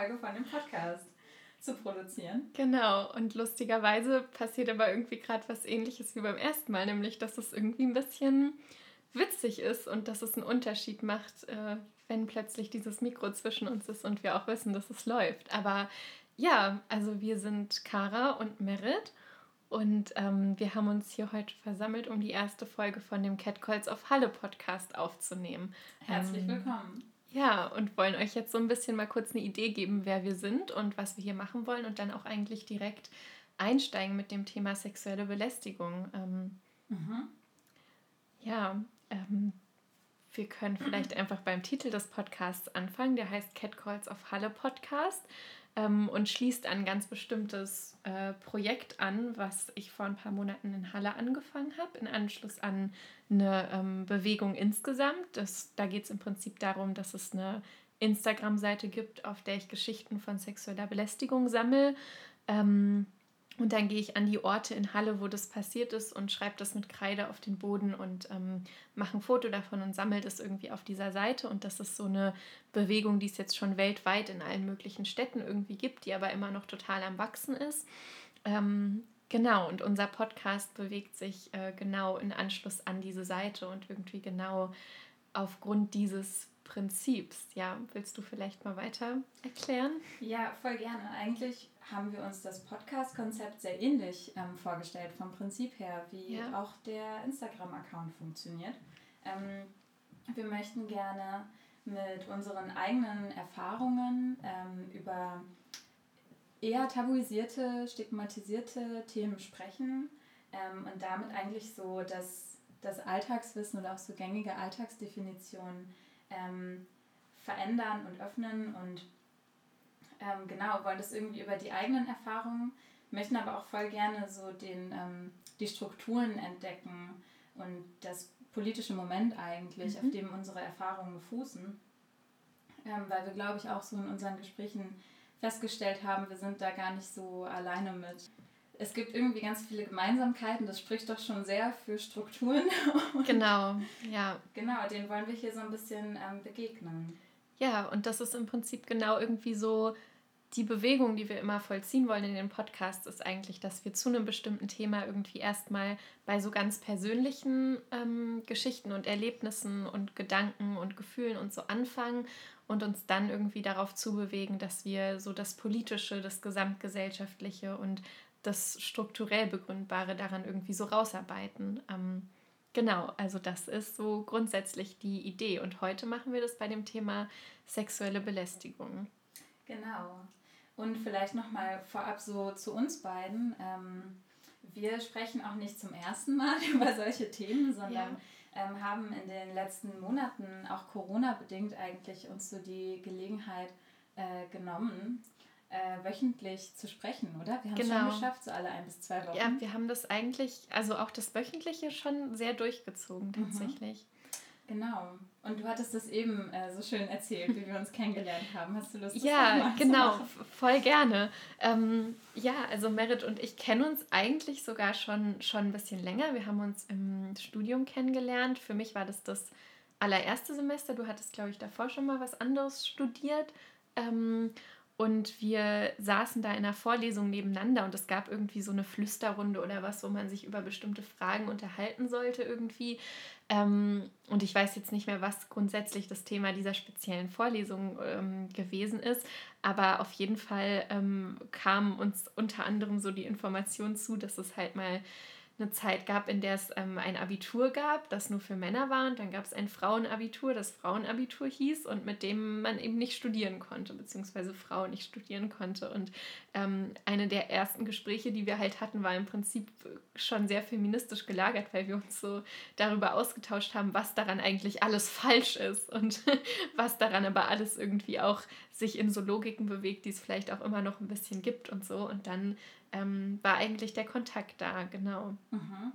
Folge von dem Podcast zu produzieren. Genau, und lustigerweise passiert aber irgendwie gerade was ähnliches wie beim ersten Mal, nämlich dass es irgendwie ein bisschen witzig ist und dass es einen Unterschied macht, äh, wenn plötzlich dieses Mikro zwischen uns ist und wir auch wissen, dass es läuft. Aber ja, also wir sind Kara und Merit und ähm, wir haben uns hier heute versammelt, um die erste Folge von dem Catcalls auf Halle Podcast aufzunehmen. Herzlich ähm, willkommen. Ja, und wollen euch jetzt so ein bisschen mal kurz eine Idee geben, wer wir sind und was wir hier machen wollen und dann auch eigentlich direkt einsteigen mit dem Thema sexuelle Belästigung. Ähm, mhm. Ja, ähm, wir können vielleicht einfach beim Titel des Podcasts anfangen. Der heißt Catcalls auf Halle Podcast ähm, und schließt ein ganz bestimmtes äh, Projekt an, was ich vor ein paar Monaten in Halle angefangen habe, in Anschluss an eine ähm, Bewegung insgesamt. Das, da geht es im Prinzip darum, dass es eine Instagram-Seite gibt, auf der ich Geschichten von sexueller Belästigung sammle. Ähm, und dann gehe ich an die Orte in Halle, wo das passiert ist und schreibe das mit Kreide auf den Boden und ähm, mache ein Foto davon und sammle das irgendwie auf dieser Seite. Und das ist so eine Bewegung, die es jetzt schon weltweit in allen möglichen Städten irgendwie gibt, die aber immer noch total am Wachsen ist. Ähm, genau, und unser Podcast bewegt sich äh, genau in Anschluss an diese Seite und irgendwie genau aufgrund dieses Prinzips. Ja, willst du vielleicht mal weiter erklären? Ja, voll gerne. Eigentlich haben wir uns das Podcast-Konzept sehr ähnlich ähm, vorgestellt, vom Prinzip her, wie ja. auch der Instagram-Account funktioniert. Ähm, wir möchten gerne mit unseren eigenen Erfahrungen ähm, über eher tabuisierte, stigmatisierte Themen sprechen ähm, und damit eigentlich so das, das Alltagswissen oder auch so gängige Alltagsdefinitionen ähm, verändern und öffnen und ähm, genau, wollen das irgendwie über die eigenen Erfahrungen, möchten aber auch voll gerne so den, ähm, die Strukturen entdecken und das politische Moment eigentlich, mhm. auf dem unsere Erfahrungen fußen. Ähm, weil wir, glaube ich, auch so in unseren Gesprächen festgestellt haben, wir sind da gar nicht so alleine mit. Es gibt irgendwie ganz viele Gemeinsamkeiten, das spricht doch schon sehr für Strukturen. genau, ja. Genau, denen wollen wir hier so ein bisschen ähm, begegnen. Ja, und das ist im Prinzip genau irgendwie so die Bewegung, die wir immer vollziehen wollen in den Podcasts, ist eigentlich, dass wir zu einem bestimmten Thema irgendwie erstmal bei so ganz persönlichen ähm, Geschichten und Erlebnissen und Gedanken und Gefühlen und so anfangen und uns dann irgendwie darauf zubewegen, dass wir so das Politische, das Gesamtgesellschaftliche und das strukturell Begründbare daran irgendwie so rausarbeiten. Ähm, genau, also das ist so grundsätzlich die Idee. Und heute machen wir das bei dem Thema sexuelle Belästigung. Genau. Und vielleicht nochmal vorab so zu uns beiden. Ähm, wir sprechen auch nicht zum ersten Mal über solche Themen, sondern ja. ähm, haben in den letzten Monaten, auch Corona-bedingt eigentlich, uns so die Gelegenheit äh, genommen, äh, wöchentlich zu sprechen, oder? Wir haben es genau. schon geschafft, so alle ein bis zwei Wochen. Ja, wir haben das eigentlich, also auch das Wöchentliche schon sehr durchgezogen mhm. tatsächlich. Mhm. Genau. Und du hattest das eben äh, so schön erzählt, wie wir uns kennengelernt haben. Hast du Lust, das Ja, genau, voll gerne. Ähm, ja, also Merit und ich kennen uns eigentlich sogar schon, schon ein bisschen länger. Wir haben uns im Studium kennengelernt. Für mich war das das allererste Semester. Du hattest, glaube ich, davor schon mal was anderes studiert. Ähm, und wir saßen da in einer Vorlesung nebeneinander und es gab irgendwie so eine Flüsterrunde oder was, wo man sich über bestimmte Fragen unterhalten sollte irgendwie. Ähm, und ich weiß jetzt nicht mehr, was grundsätzlich das Thema dieser speziellen Vorlesung ähm, gewesen ist, aber auf jeden Fall ähm, kam uns unter anderem so die Information zu, dass es halt mal eine Zeit gab, in der es ähm, ein Abitur gab, das nur für Männer war. Und dann gab es ein Frauenabitur, das Frauenabitur hieß und mit dem man eben nicht studieren konnte, beziehungsweise Frau nicht studieren konnte. Und ähm, eine der ersten Gespräche, die wir halt hatten, war im Prinzip schon sehr feministisch gelagert, weil wir uns so darüber ausgetauscht haben, was daran eigentlich alles falsch ist und was daran aber alles irgendwie auch sich in so Logiken bewegt, die es vielleicht auch immer noch ein bisschen gibt und so. Und dann ähm, war eigentlich der Kontakt da, genau. Mhm.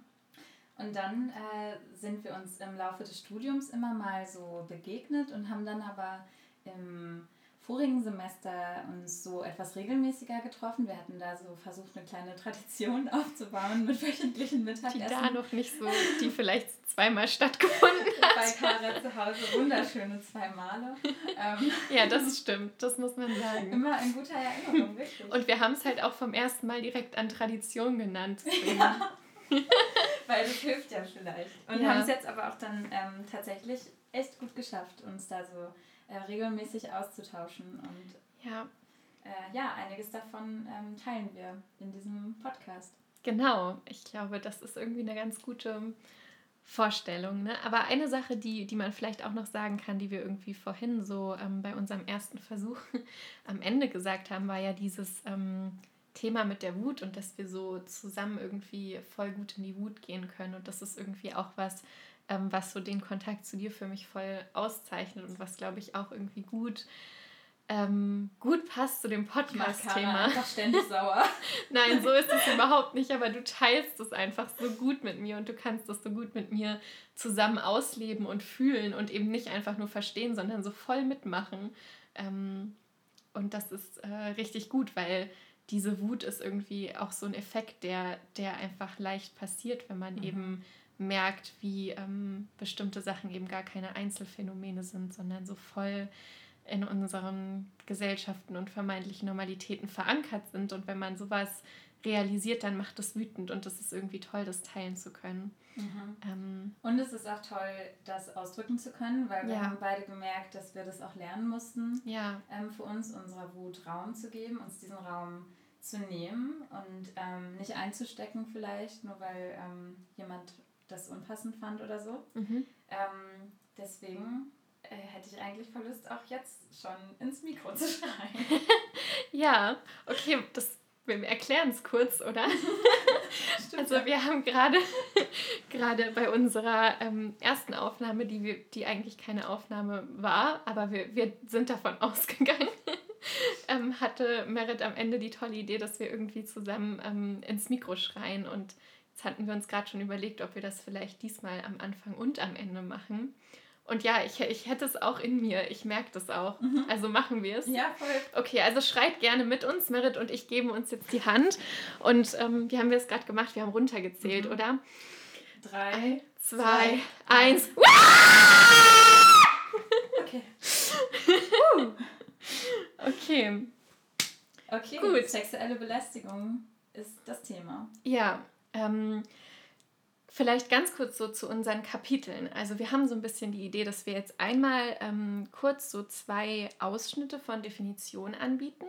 Und dann äh, sind wir uns im Laufe des Studiums immer mal so begegnet und haben dann aber im vorigen Semester uns so etwas regelmäßiger getroffen. Wir hatten da so versucht, eine kleine Tradition aufzubauen mit wöchentlichen Mittagessen. Die da noch nicht so, die vielleicht zweimal stattgefunden hat. Bei Kara zu Hause wunderschöne zwei Male. Ähm, ja, das stimmt, das muss man sagen. Immer in guter Erinnerung, wirklich. Und wir haben es halt auch vom ersten Mal direkt an Tradition genannt. Ja. Weil das hilft ja vielleicht. Und ja. haben es jetzt aber auch dann ähm, tatsächlich echt gut geschafft, uns da so äh, regelmäßig auszutauschen. Und ja, äh, ja einiges davon ähm, teilen wir in diesem Podcast. Genau, ich glaube, das ist irgendwie eine ganz gute Vorstellung. Ne? Aber eine Sache, die, die man vielleicht auch noch sagen kann, die wir irgendwie vorhin so ähm, bei unserem ersten Versuch am Ende gesagt haben, war ja dieses ähm, Thema mit der Wut und dass wir so zusammen irgendwie voll gut in die Wut gehen können. Und das ist irgendwie auch was, ähm, was so den Kontakt zu dir für mich voll auszeichnet und was, glaube ich, auch irgendwie gut, ähm, gut passt zu dem Podcast-Thema. einfach ständig sauer. Nein, so ist es überhaupt nicht, aber du teilst es einfach so gut mit mir und du kannst das so gut mit mir zusammen ausleben und fühlen und eben nicht einfach nur verstehen, sondern so voll mitmachen. Ähm, und das ist äh, richtig gut, weil diese Wut ist irgendwie auch so ein Effekt, der, der einfach leicht passiert, wenn man mhm. eben merkt, wie ähm, bestimmte Sachen eben gar keine Einzelfänomene sind, sondern so voll in unseren Gesellschaften und vermeintlichen Normalitäten verankert sind. Und wenn man sowas realisiert, dann macht es wütend und es ist irgendwie toll, das teilen zu können. Mhm. Ähm, und es ist auch toll, das ausdrücken zu können, weil wir ja. haben beide gemerkt, dass wir das auch lernen mussten, ja. ähm, für uns unserer Wut Raum zu geben, uns diesen Raum zu nehmen und ähm, nicht einzustecken vielleicht, nur weil ähm, jemand das unpassend fand oder so. Mhm. Ähm, deswegen äh, hätte ich eigentlich voll Lust, auch jetzt schon ins Mikro zu schreien. ja, okay, das, wir erklären es kurz, oder? also wir haben gerade gerade bei unserer ähm, ersten Aufnahme, die, wir, die eigentlich keine Aufnahme war, aber wir, wir sind davon ausgegangen, ähm, hatte Merit am Ende die tolle Idee, dass wir irgendwie zusammen ähm, ins Mikro schreien und Jetzt hatten wir uns gerade schon überlegt, ob wir das vielleicht diesmal am Anfang und am Ende machen. Und ja, ich, ich hätte es auch in mir. Ich merke das auch. Mhm. Also machen wir es. Ja, voll. Okay, also schreit gerne mit uns. Merit und ich geben uns jetzt die Hand. Und ähm, wie haben wir es gerade gemacht? Wir haben runtergezählt, mhm. oder? Drei, Drei zwei, zwei, eins. okay. okay. Okay, gut. Sexuelle Belästigung ist das Thema. Ja, ähm, vielleicht ganz kurz so zu unseren Kapiteln. Also wir haben so ein bisschen die Idee, dass wir jetzt einmal ähm, kurz so zwei Ausschnitte von Definitionen anbieten.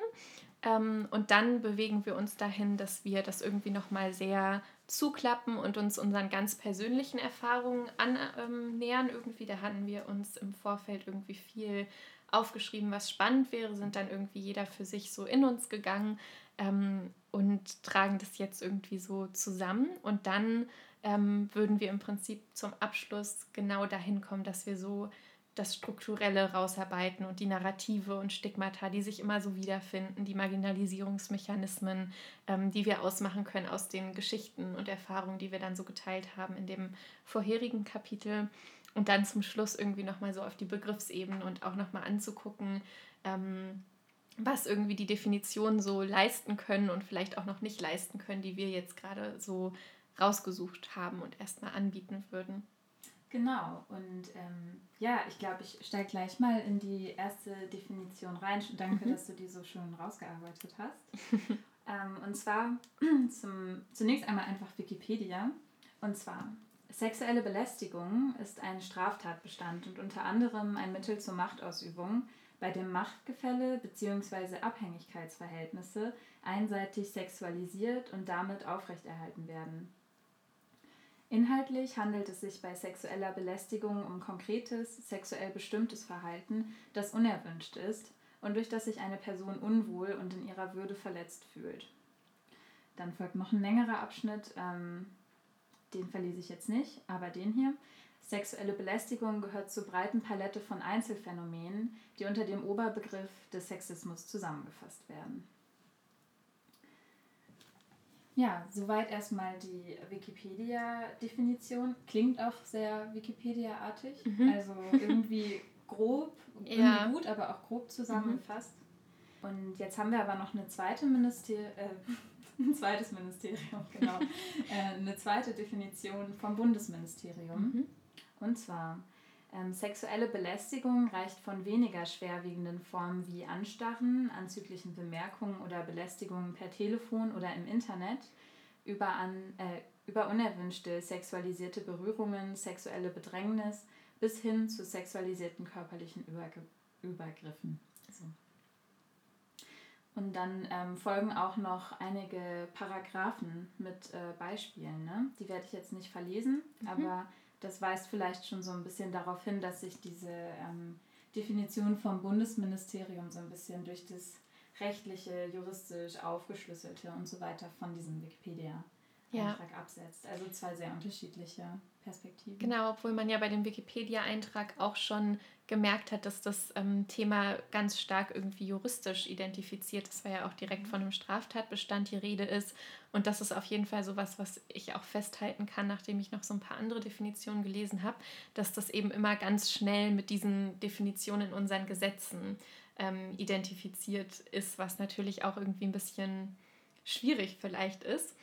Ähm, und dann bewegen wir uns dahin, dass wir das irgendwie nochmal sehr zuklappen und uns unseren ganz persönlichen Erfahrungen annähern. Ähm, irgendwie, da hatten wir uns im Vorfeld irgendwie viel aufgeschrieben, was spannend wäre, sind dann irgendwie jeder für sich so in uns gegangen ähm, und tragen das jetzt irgendwie so zusammen. Und dann ähm, würden wir im Prinzip zum Abschluss genau dahin kommen, dass wir so das Strukturelle rausarbeiten und die Narrative und Stigmata, die sich immer so wiederfinden, die Marginalisierungsmechanismen, ähm, die wir ausmachen können aus den Geschichten und Erfahrungen, die wir dann so geteilt haben in dem vorherigen Kapitel. Und dann zum Schluss irgendwie nochmal so auf die Begriffsebene und auch nochmal anzugucken, ähm, was irgendwie die Definitionen so leisten können und vielleicht auch noch nicht leisten können, die wir jetzt gerade so rausgesucht haben und erstmal anbieten würden. Genau, und ähm, ja, ich glaube, ich steige gleich mal in die erste Definition rein. Danke, mhm. dass du die so schön rausgearbeitet hast. ähm, und zwar zum, zunächst einmal einfach Wikipedia. Und zwar, sexuelle Belästigung ist ein Straftatbestand und unter anderem ein Mittel zur Machtausübung, bei dem Machtgefälle bzw. Abhängigkeitsverhältnisse einseitig sexualisiert und damit aufrechterhalten werden. Inhaltlich handelt es sich bei sexueller Belästigung um konkretes, sexuell bestimmtes Verhalten, das unerwünscht ist und durch das sich eine Person unwohl und in ihrer Würde verletzt fühlt. Dann folgt noch ein längerer Abschnitt, ähm, den verlese ich jetzt nicht, aber den hier. Sexuelle Belästigung gehört zur breiten Palette von Einzelfänomenen, die unter dem Oberbegriff des Sexismus zusammengefasst werden. Ja, soweit erstmal die Wikipedia-Definition. Klingt auch sehr Wikipedia-artig. Mhm. Also irgendwie grob, ja. gut, aber auch grob zusammengefasst. Mhm. Und jetzt haben wir aber noch eine zweite Minister äh, ein zweites Ministerium, genau. äh, eine zweite Definition vom Bundesministerium. Mhm. Und zwar, ähm, sexuelle Belästigung reicht von weniger schwerwiegenden Formen wie Anstarren, anzüglichen Bemerkungen oder Belästigungen per Telefon oder im Internet über, an, äh, über unerwünschte sexualisierte Berührungen, sexuelle Bedrängnis bis hin zu sexualisierten körperlichen Übergr Übergriffen. So. Und dann ähm, folgen auch noch einige Paragraphen mit äh, Beispielen. Ne? Die werde ich jetzt nicht verlesen, mhm. aber das weist vielleicht schon so ein bisschen darauf hin, dass sich diese ähm, Definition vom Bundesministerium so ein bisschen durch das rechtliche, juristisch aufgeschlüsselte und so weiter von diesem Wikipedia Eintrag ja. absetzt. Also zwei sehr unterschiedliche Perspektiven. Genau, obwohl man ja bei dem Wikipedia-Eintrag auch schon gemerkt hat, dass das ähm, Thema ganz stark irgendwie juristisch identifiziert ist, weil ja auch direkt mhm. von einem Straftatbestand die Rede ist. Und das ist auf jeden Fall sowas, was ich auch festhalten kann, nachdem ich noch so ein paar andere Definitionen gelesen habe, dass das eben immer ganz schnell mit diesen Definitionen in unseren Gesetzen ähm, identifiziert ist, was natürlich auch irgendwie ein bisschen schwierig vielleicht ist.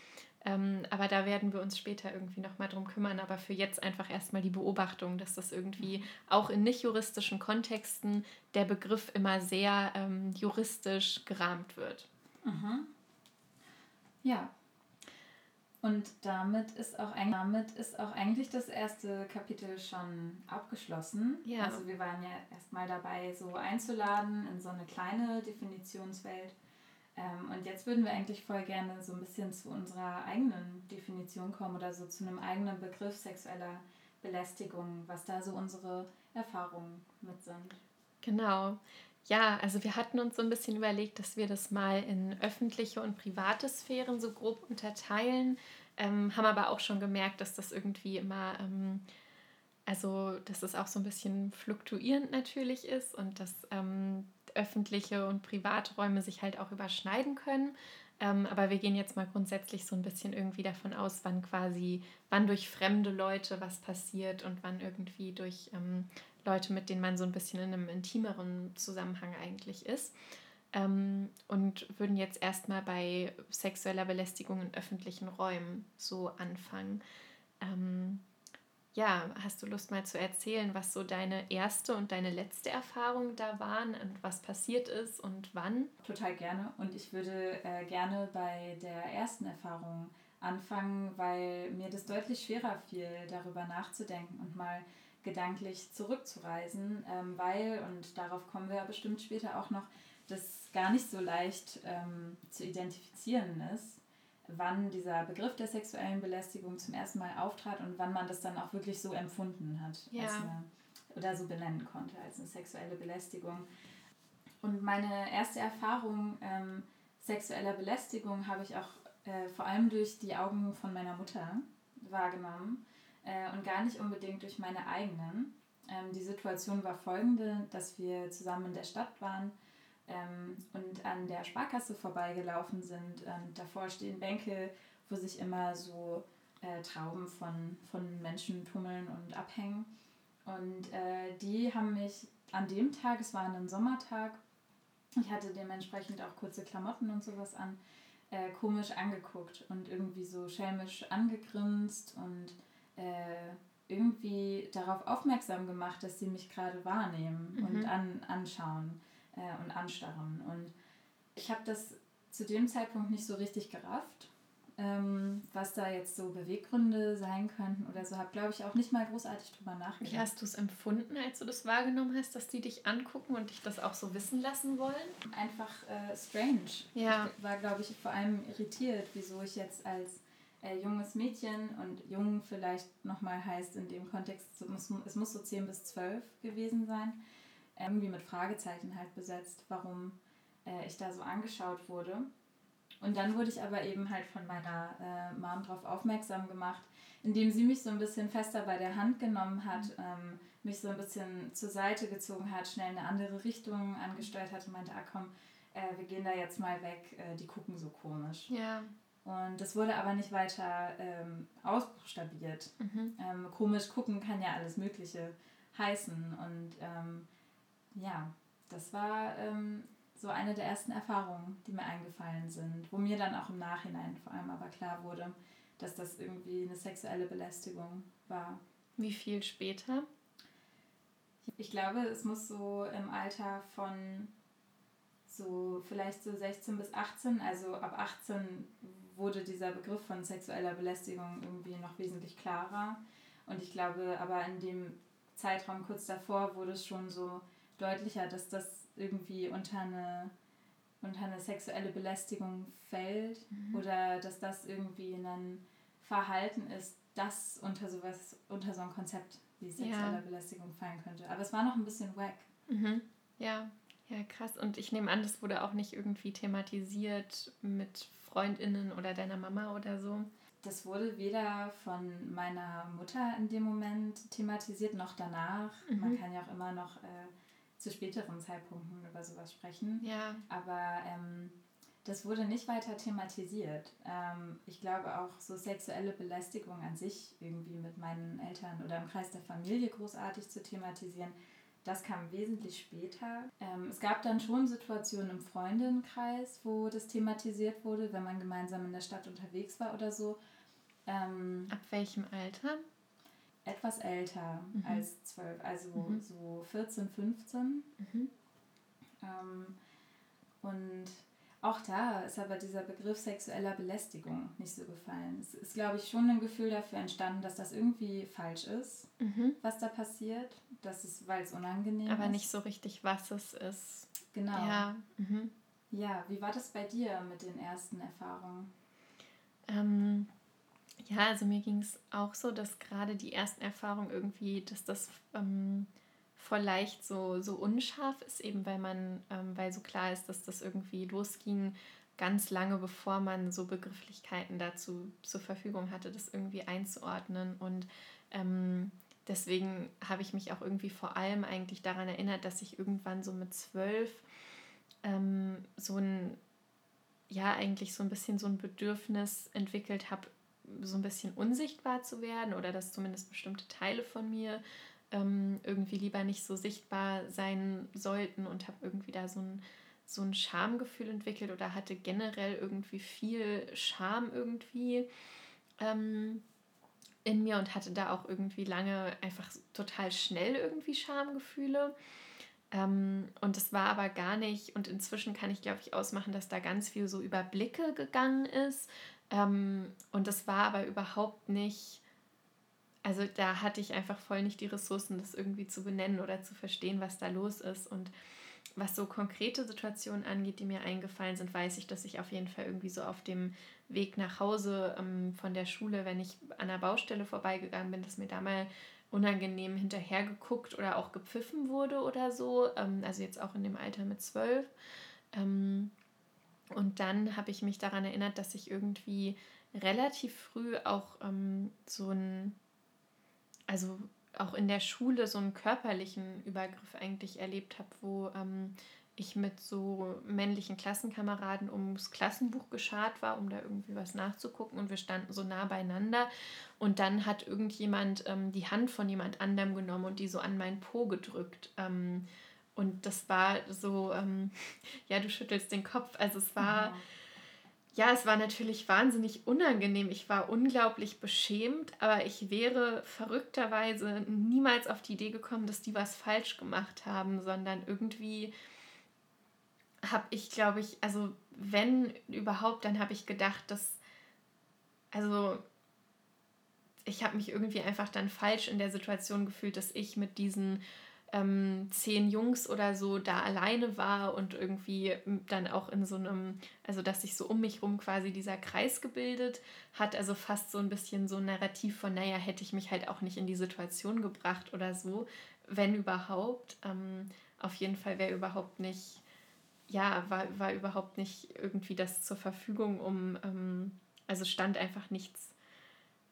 Ähm, aber da werden wir uns später irgendwie nochmal drum kümmern. Aber für jetzt einfach erstmal die Beobachtung, dass das irgendwie auch in nicht juristischen Kontexten der Begriff immer sehr ähm, juristisch gerahmt wird. Mhm. Ja. Und damit ist, auch, damit ist auch eigentlich das erste Kapitel schon abgeschlossen. Ja. Also wir waren ja erstmal dabei, so einzuladen in so eine kleine Definitionswelt ähm, und jetzt würden wir eigentlich voll gerne so ein bisschen zu unserer eigenen Definition kommen oder so zu einem eigenen Begriff sexueller Belästigung, was da so unsere Erfahrungen mit sind. Genau. Ja, also wir hatten uns so ein bisschen überlegt, dass wir das mal in öffentliche und private Sphären so grob unterteilen, ähm, haben aber auch schon gemerkt, dass das irgendwie immer, ähm, also dass es auch so ein bisschen fluktuierend natürlich ist und dass ähm, öffentliche und private Räume sich halt auch überschneiden können. Ähm, aber wir gehen jetzt mal grundsätzlich so ein bisschen irgendwie davon aus, wann quasi, wann durch fremde Leute was passiert und wann irgendwie durch ähm, Leute, mit denen man so ein bisschen in einem intimeren Zusammenhang eigentlich ist. Ähm, und würden jetzt erstmal bei sexueller Belästigung in öffentlichen Räumen so anfangen. Ja, hast du Lust mal zu erzählen, was so deine erste und deine letzte Erfahrung da waren und was passiert ist und wann? Total gerne. Und ich würde äh, gerne bei der ersten Erfahrung anfangen, weil mir das deutlich schwerer fiel, darüber nachzudenken und mal gedanklich zurückzureisen, ähm, weil, und darauf kommen wir bestimmt später auch noch, das gar nicht so leicht ähm, zu identifizieren ist wann dieser Begriff der sexuellen Belästigung zum ersten Mal auftrat und wann man das dann auch wirklich so empfunden hat ja. eine, oder so benennen konnte als eine sexuelle Belästigung. Und meine erste Erfahrung ähm, sexueller Belästigung habe ich auch äh, vor allem durch die Augen von meiner Mutter wahrgenommen äh, und gar nicht unbedingt durch meine eigenen. Ähm, die Situation war folgende, dass wir zusammen in der Stadt waren ähm, und an der Sparkasse vorbeigelaufen sind. Und davor stehen Bänke, wo sich immer so äh, Trauben von, von Menschen tummeln und abhängen. Und äh, die haben mich an dem Tag, es war ein Sommertag, ich hatte dementsprechend auch kurze Klamotten und sowas an, äh, komisch angeguckt und irgendwie so schelmisch angegrinst und äh, irgendwie darauf aufmerksam gemacht, dass sie mich gerade wahrnehmen mhm. und an, anschauen äh, und anstarren. Und ich habe das zu dem Zeitpunkt nicht so richtig gerafft, ähm, was da jetzt so Beweggründe sein könnten oder so. Habe, glaube ich, auch nicht mal großartig drüber nachgedacht. Wie hast du es empfunden, als du das wahrgenommen hast, dass die dich angucken und dich das auch so wissen lassen wollen? Einfach äh, strange. Ja. Ich war, glaube ich, vor allem irritiert, wieso ich jetzt als äh, junges Mädchen und jung vielleicht nochmal heißt in dem Kontext, so, muss, es muss so 10 bis 12 gewesen sein, irgendwie mit Fragezeichen halt besetzt, warum äh, ich da so angeschaut wurde. Und dann wurde ich aber eben halt von meiner äh, Mom darauf aufmerksam gemacht, indem sie mich so ein bisschen fester bei der Hand genommen hat, mhm. ähm, mich so ein bisschen zur Seite gezogen hat, schnell in eine andere Richtung angesteuert hat und meinte, ah komm, äh, wir gehen da jetzt mal weg, äh, die gucken so komisch. Ja. Und das wurde aber nicht weiter ähm, ausbuchstabiert. Mhm. Ähm, komisch gucken kann ja alles Mögliche heißen. Und ähm, ja, das war ähm, so eine der ersten Erfahrungen, die mir eingefallen sind, wo mir dann auch im Nachhinein vor allem aber klar wurde, dass das irgendwie eine sexuelle Belästigung war. Wie viel später? Ich glaube, es muss so im Alter von so vielleicht so 16 bis 18, also ab 18 wurde dieser Begriff von sexueller Belästigung irgendwie noch wesentlich klarer. Und ich glaube, aber in dem Zeitraum kurz davor wurde es schon so deutlicher, dass das irgendwie unter eine, unter eine sexuelle Belästigung fällt mhm. oder dass das irgendwie ein Verhalten ist, das unter sowas, unter so ein Konzept wie sexuelle ja. Belästigung fallen könnte. Aber es war noch ein bisschen wack. Mhm. Ja, ja, krass. Und ich nehme an, das wurde auch nicht irgendwie thematisiert mit Freundinnen oder deiner Mama oder so. Das wurde weder von meiner Mutter in dem Moment thematisiert, noch danach. Mhm. Man kann ja auch immer noch äh, zu späteren Zeitpunkten über sowas sprechen. Ja. Aber ähm, das wurde nicht weiter thematisiert. Ähm, ich glaube auch so sexuelle Belästigung an sich irgendwie mit meinen Eltern oder im Kreis der Familie großartig zu thematisieren, das kam wesentlich später. Ähm, es gab dann schon Situationen im Freundinnenkreis, wo das thematisiert wurde, wenn man gemeinsam in der Stadt unterwegs war oder so. Ähm, Ab welchem Alter? Etwas älter mhm. als zwölf, also mhm. so 14, 15. Mhm. Ähm, und auch da ist aber dieser Begriff sexueller Belästigung nicht so gefallen. Es ist, glaube ich, schon ein Gefühl dafür entstanden, dass das irgendwie falsch ist, mhm. was da passiert. Das ist, weil es unangenehm aber ist. Aber nicht so richtig, was es ist. Genau. Ja. Mhm. ja, wie war das bei dir mit den ersten Erfahrungen? Ähm, ja, also mir ging es auch so, dass gerade die ersten Erfahrungen irgendwie, dass das ähm, voll leicht so, so unscharf ist, eben weil man, ähm, weil so klar ist, dass das irgendwie losging, ganz lange bevor man so Begrifflichkeiten dazu zur Verfügung hatte, das irgendwie einzuordnen. Und ähm, deswegen habe ich mich auch irgendwie vor allem eigentlich daran erinnert, dass ich irgendwann so mit zwölf ähm, so ein, ja, eigentlich so ein bisschen so ein Bedürfnis entwickelt habe, so ein bisschen unsichtbar zu werden oder dass zumindest bestimmte Teile von mir ähm, irgendwie lieber nicht so sichtbar sein sollten und habe irgendwie da so ein, so ein Schamgefühl entwickelt oder hatte generell irgendwie viel Scham irgendwie ähm, in mir und hatte da auch irgendwie lange einfach total schnell irgendwie Schamgefühle. Ähm, und es war aber gar nicht, und inzwischen kann ich, glaube ich, ausmachen, dass da ganz viel so über Blicke gegangen ist. Ähm, und das war aber überhaupt nicht also da hatte ich einfach voll nicht die Ressourcen, das irgendwie zu benennen oder zu verstehen, was da los ist. Und was so konkrete Situationen angeht, die mir eingefallen sind, weiß ich, dass ich auf jeden Fall irgendwie so auf dem Weg nach Hause ähm, von der Schule, wenn ich an der Baustelle vorbeigegangen bin, dass mir da mal unangenehm hinterhergeguckt oder auch gepfiffen wurde oder so. Ähm, also jetzt auch in dem Alter mit zwölf. Ähm, und dann habe ich mich daran erinnert, dass ich irgendwie relativ früh auch ähm, so ein also auch in der Schule so einen körperlichen Übergriff eigentlich erlebt habe, wo ähm, ich mit so männlichen Klassenkameraden ums Klassenbuch geschart war, um da irgendwie was nachzugucken und wir standen so nah beieinander und dann hat irgendjemand ähm, die Hand von jemand anderem genommen und die so an meinen Po gedrückt. Ähm, und das war so, ähm, ja, du schüttelst den Kopf. Also es war, mhm ja, es war natürlich wahnsinnig unangenehm. Ich war unglaublich beschämt, aber ich wäre verrückterweise niemals auf die Idee gekommen, dass die was falsch gemacht haben, sondern irgendwie habe ich, glaube ich, also wenn überhaupt, dann habe ich gedacht, dass, also ich habe mich irgendwie einfach dann falsch in der Situation gefühlt, dass ich mit diesen ähm, zehn Jungs oder so da alleine war und irgendwie dann auch in so einem, also dass sich so um mich rum quasi dieser Kreis gebildet hat, also fast so ein bisschen so ein Narrativ von, naja, hätte ich mich halt auch nicht in die Situation gebracht oder so, wenn überhaupt. Ähm, auf jeden Fall wäre überhaupt nicht, ja, war, war überhaupt nicht irgendwie das zur Verfügung, um, ähm, also stand einfach nichts.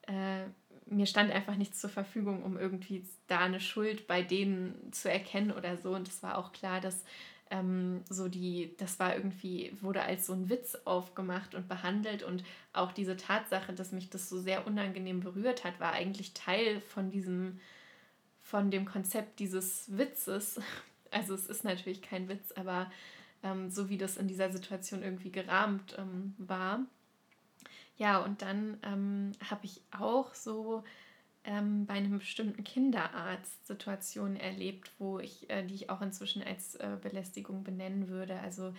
Äh, mir stand einfach nichts zur Verfügung, um irgendwie da eine Schuld bei denen zu erkennen oder so. Und es war auch klar, dass ähm, so die, das war irgendwie, wurde als so ein Witz aufgemacht und behandelt. Und auch diese Tatsache, dass mich das so sehr unangenehm berührt hat, war eigentlich Teil von diesem von dem Konzept dieses Witzes, also es ist natürlich kein Witz, aber ähm, so wie das in dieser Situation irgendwie gerahmt ähm, war. Ja, und dann ähm, habe ich auch so ähm, bei einem bestimmten Kinderarzt Situationen erlebt, wo ich, äh, die ich auch inzwischen als äh, Belästigung benennen würde. Also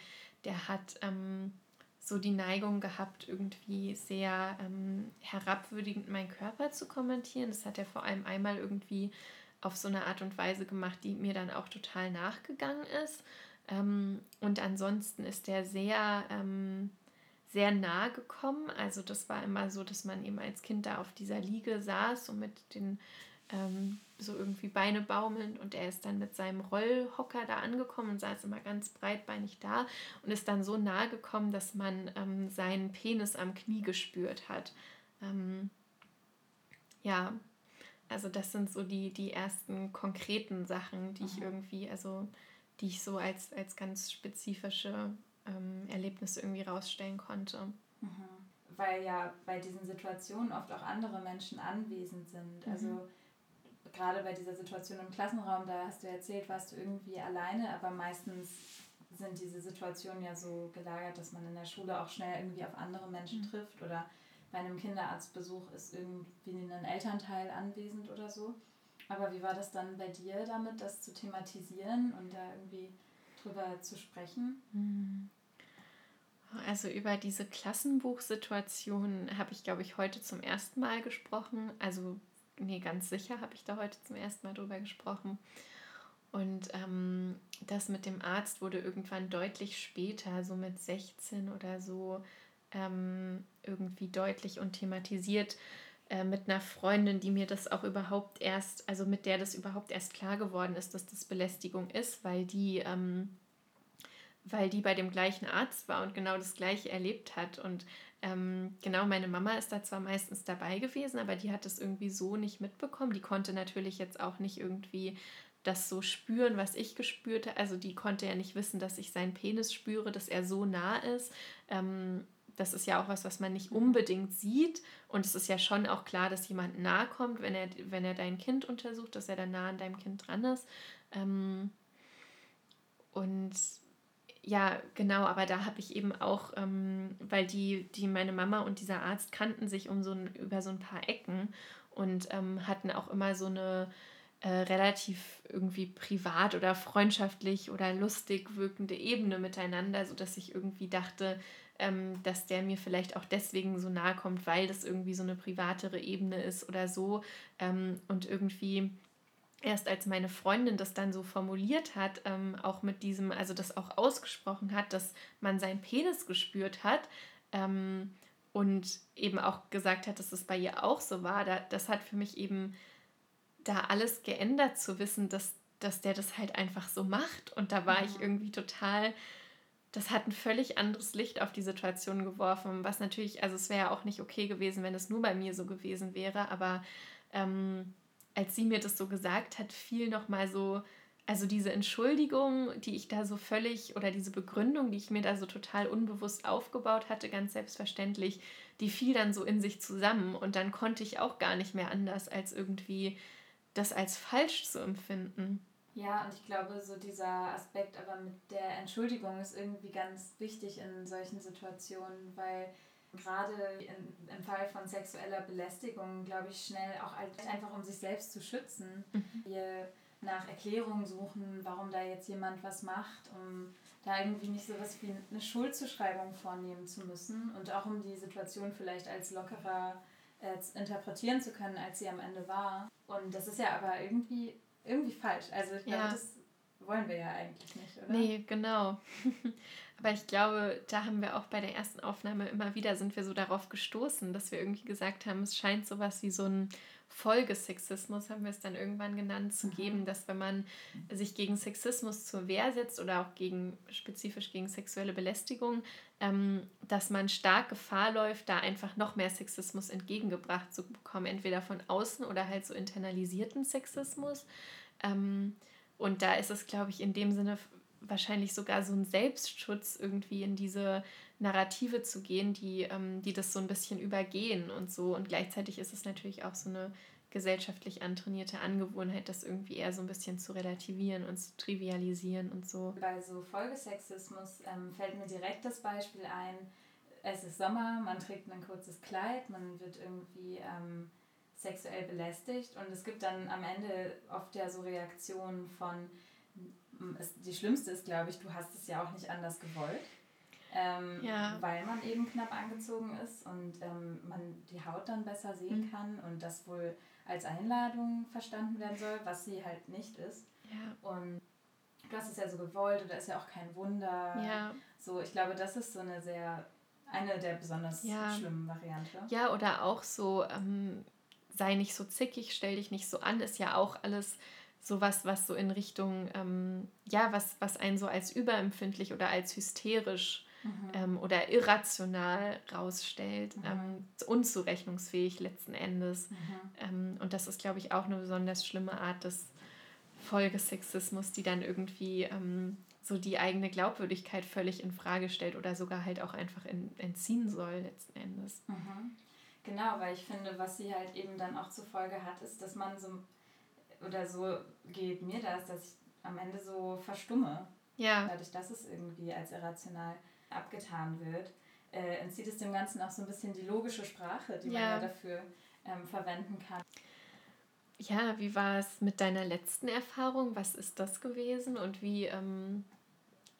der hat ähm, so die Neigung gehabt, irgendwie sehr ähm, herabwürdigend meinen Körper zu kommentieren. Das hat er vor allem einmal irgendwie auf so eine Art und Weise gemacht, die mir dann auch total nachgegangen ist. Ähm, und ansonsten ist der sehr, ähm, sehr nah gekommen. Also das war immer so, dass man eben als Kind da auf dieser Liege saß und mit den ähm, so irgendwie Beine baumelnd und er ist dann mit seinem Rollhocker da angekommen und saß immer ganz breitbeinig da und ist dann so nahe gekommen, dass man ähm, seinen Penis am Knie gespürt hat. Ähm, ja, also das sind so die, die ersten konkreten Sachen, die mhm. ich irgendwie, also die ich so als, als ganz spezifische ähm, Erlebnisse irgendwie rausstellen konnte. Mhm. Weil ja bei diesen Situationen oft auch andere Menschen anwesend sind. Also mhm gerade bei dieser Situation im Klassenraum, da hast du erzählt, warst du irgendwie alleine, aber meistens sind diese Situationen ja so gelagert, dass man in der Schule auch schnell irgendwie auf andere Menschen mhm. trifft oder bei einem Kinderarztbesuch ist irgendwie ein Elternteil anwesend oder so. Aber wie war das dann bei dir damit, das zu thematisieren und da irgendwie drüber zu sprechen? Mhm. Also über diese Klassenbuchsituation habe ich, glaube ich, heute zum ersten Mal gesprochen. Also nee, ganz sicher habe ich da heute zum ersten Mal drüber gesprochen. Und ähm, das mit dem Arzt wurde irgendwann deutlich später, so mit 16 oder so, ähm, irgendwie deutlich und thematisiert äh, mit einer Freundin, die mir das auch überhaupt erst, also mit der das überhaupt erst klar geworden ist, dass das Belästigung ist, weil die, ähm, weil die bei dem gleichen Arzt war und genau das gleiche erlebt hat. Und ähm, genau, meine Mama ist da zwar meistens dabei gewesen, aber die hat es irgendwie so nicht mitbekommen. Die konnte natürlich jetzt auch nicht irgendwie das so spüren, was ich gespürt habe. Also die konnte ja nicht wissen, dass ich seinen Penis spüre, dass er so nah ist. Ähm, das ist ja auch was, was man nicht unbedingt sieht. Und es ist ja schon auch klar, dass jemand nahe kommt, wenn er, wenn er dein Kind untersucht, dass er dann nah an deinem Kind dran ist. Ähm, und ja, genau, aber da habe ich eben auch, ähm, weil die, die, meine Mama und dieser Arzt kannten sich um so ein, über so ein paar Ecken und ähm, hatten auch immer so eine äh, relativ irgendwie privat oder freundschaftlich oder lustig wirkende Ebene miteinander, sodass ich irgendwie dachte, ähm, dass der mir vielleicht auch deswegen so nahe kommt, weil das irgendwie so eine privatere Ebene ist oder so. Ähm, und irgendwie erst als meine Freundin das dann so formuliert hat, ähm, auch mit diesem, also das auch ausgesprochen hat, dass man seinen Penis gespürt hat ähm, und eben auch gesagt hat, dass es bei ihr auch so war, da, das hat für mich eben da alles geändert zu wissen, dass, dass der das halt einfach so macht. Und da war ich irgendwie total, das hat ein völlig anderes Licht auf die Situation geworfen, was natürlich, also es wäre ja auch nicht okay gewesen, wenn es nur bei mir so gewesen wäre, aber ähm, als sie mir das so gesagt hat, fiel nochmal so, also diese Entschuldigung, die ich da so völlig, oder diese Begründung, die ich mir da so total unbewusst aufgebaut hatte, ganz selbstverständlich, die fiel dann so in sich zusammen. Und dann konnte ich auch gar nicht mehr anders, als irgendwie das als falsch zu empfinden. Ja, und ich glaube, so dieser Aspekt aber mit der Entschuldigung ist irgendwie ganz wichtig in solchen Situationen, weil gerade in, im Fall von sexueller Belästigung, glaube ich, schnell auch einfach um sich selbst zu schützen. Mhm. Wir nach Erklärungen suchen, warum da jetzt jemand was macht, um da irgendwie nicht so was wie eine Schuldzuschreibung vornehmen zu müssen und auch um die Situation vielleicht als lockerer äh, interpretieren zu können, als sie am Ende war. Und das ist ja aber irgendwie, irgendwie falsch. Also ich glaube, ja. das wollen wir ja eigentlich nicht, oder? Nee, genau. Aber ich glaube, da haben wir auch bei der ersten Aufnahme immer wieder sind wir so darauf gestoßen, dass wir irgendwie gesagt haben, es scheint sowas wie so ein Folgesexismus, haben wir es dann irgendwann genannt, zu mhm. geben, dass wenn man sich gegen Sexismus zur Wehr setzt oder auch gegen spezifisch gegen sexuelle Belästigung, ähm, dass man stark Gefahr läuft, da einfach noch mehr Sexismus entgegengebracht zu bekommen, entweder von außen oder halt so internalisierten Sexismus. Ähm, und da ist es, glaube ich, in dem Sinne wahrscheinlich sogar so ein Selbstschutz irgendwie in diese Narrative zu gehen, die, ähm, die das so ein bisschen übergehen und so. Und gleichzeitig ist es natürlich auch so eine gesellschaftlich antrainierte Angewohnheit, das irgendwie eher so ein bisschen zu relativieren und zu trivialisieren und so. Bei so Folgesexismus ähm, fällt mir direkt das Beispiel ein, es ist Sommer, man trägt ein kurzes Kleid, man wird irgendwie ähm, sexuell belästigt und es gibt dann am Ende oft ja so Reaktionen von, die schlimmste ist, glaube ich, du hast es ja auch nicht anders gewollt. Ähm, ja. Weil man eben knapp angezogen ist und ähm, man die Haut dann besser sehen mhm. kann und das wohl als Einladung verstanden werden soll, was sie halt nicht ist. Ja. Und du hast es ja so gewollt oder ist ja auch kein Wunder. Ja. So, ich glaube, das ist so eine sehr, eine der besonders ja. schlimmen Varianten. Ja, oder auch so, ähm, sei nicht so zickig, stell dich nicht so an, ist ja auch alles sowas, was so in Richtung, ähm, ja, was, was einen so als überempfindlich oder als hysterisch mhm. ähm, oder irrational rausstellt, mhm. ähm, unzurechnungsfähig letzten Endes. Mhm. Ähm, und das ist, glaube ich, auch eine besonders schlimme Art des Folgesexismus, die dann irgendwie ähm, so die eigene Glaubwürdigkeit völlig in Frage stellt oder sogar halt auch einfach in, entziehen soll letzten Endes. Mhm. Genau, weil ich finde, was sie halt eben dann auch zur Folge hat, ist, dass man so, oder so geht mir das, dass ich am Ende so verstumme. Ja. Dadurch, dass es irgendwie als irrational abgetan wird, äh, entzieht es dem Ganzen auch so ein bisschen die logische Sprache, die ja. man ja dafür ähm, verwenden kann. Ja, wie war es mit deiner letzten Erfahrung? Was ist das gewesen und wie, ähm,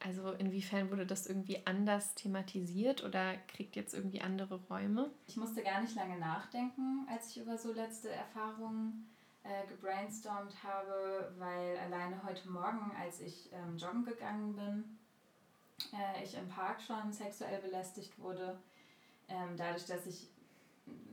also inwiefern wurde das irgendwie anders thematisiert oder kriegt jetzt irgendwie andere Räume? Ich musste gar nicht lange nachdenken, als ich über so letzte Erfahrungen äh, gebrainstormt habe, weil alleine heute Morgen, als ich ähm, joggen gegangen bin, äh, ich im Park schon sexuell belästigt wurde. Ähm, dadurch, dass ich,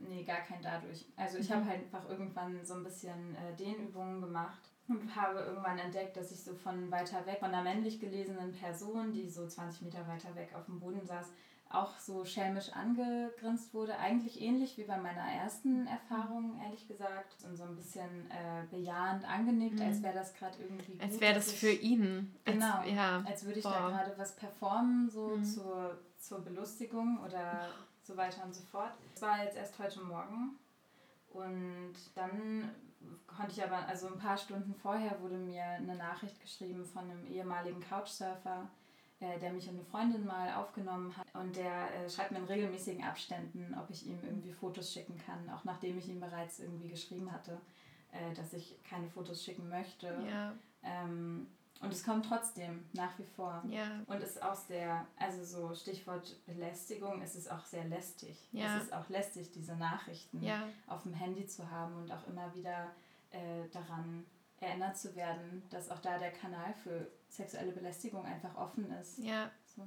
nee, gar kein dadurch. Also ich mhm. habe halt einfach irgendwann so ein bisschen äh, Dehnübungen gemacht und habe irgendwann entdeckt, dass ich so von weiter weg, von einer männlich gelesenen Person, die so 20 Meter weiter weg auf dem Boden saß, auch so schelmisch angegrinst wurde. Eigentlich ähnlich wie bei meiner ersten Erfahrung, ehrlich gesagt. Und so ein bisschen äh, bejahend angenickt, mhm. als wäre das gerade irgendwie. Als wäre das für ihn. Genau. Als, ja. als würde ich Boah. da gerade was performen, so mhm. zur, zur Belustigung oder so weiter und so fort. Das war jetzt erst heute Morgen. Und dann konnte ich aber, also ein paar Stunden vorher wurde mir eine Nachricht geschrieben von einem ehemaligen Couchsurfer, äh, der mich und eine Freundin mal aufgenommen hat. Und der äh, schreibt mir in regelmäßigen Abständen, ob ich ihm irgendwie Fotos schicken kann, auch nachdem ich ihm bereits irgendwie geschrieben hatte, äh, dass ich keine Fotos schicken möchte. Ja. Ähm, und es kommt trotzdem nach wie vor. Ja. Und ist auch sehr, also so Stichwort Belästigung, es ist auch sehr lästig. Ja. Es ist auch lästig, diese Nachrichten ja. auf dem Handy zu haben und auch immer wieder äh, daran erinnert zu werden, dass auch da der Kanal für sexuelle Belästigung einfach offen ist. Ja. So.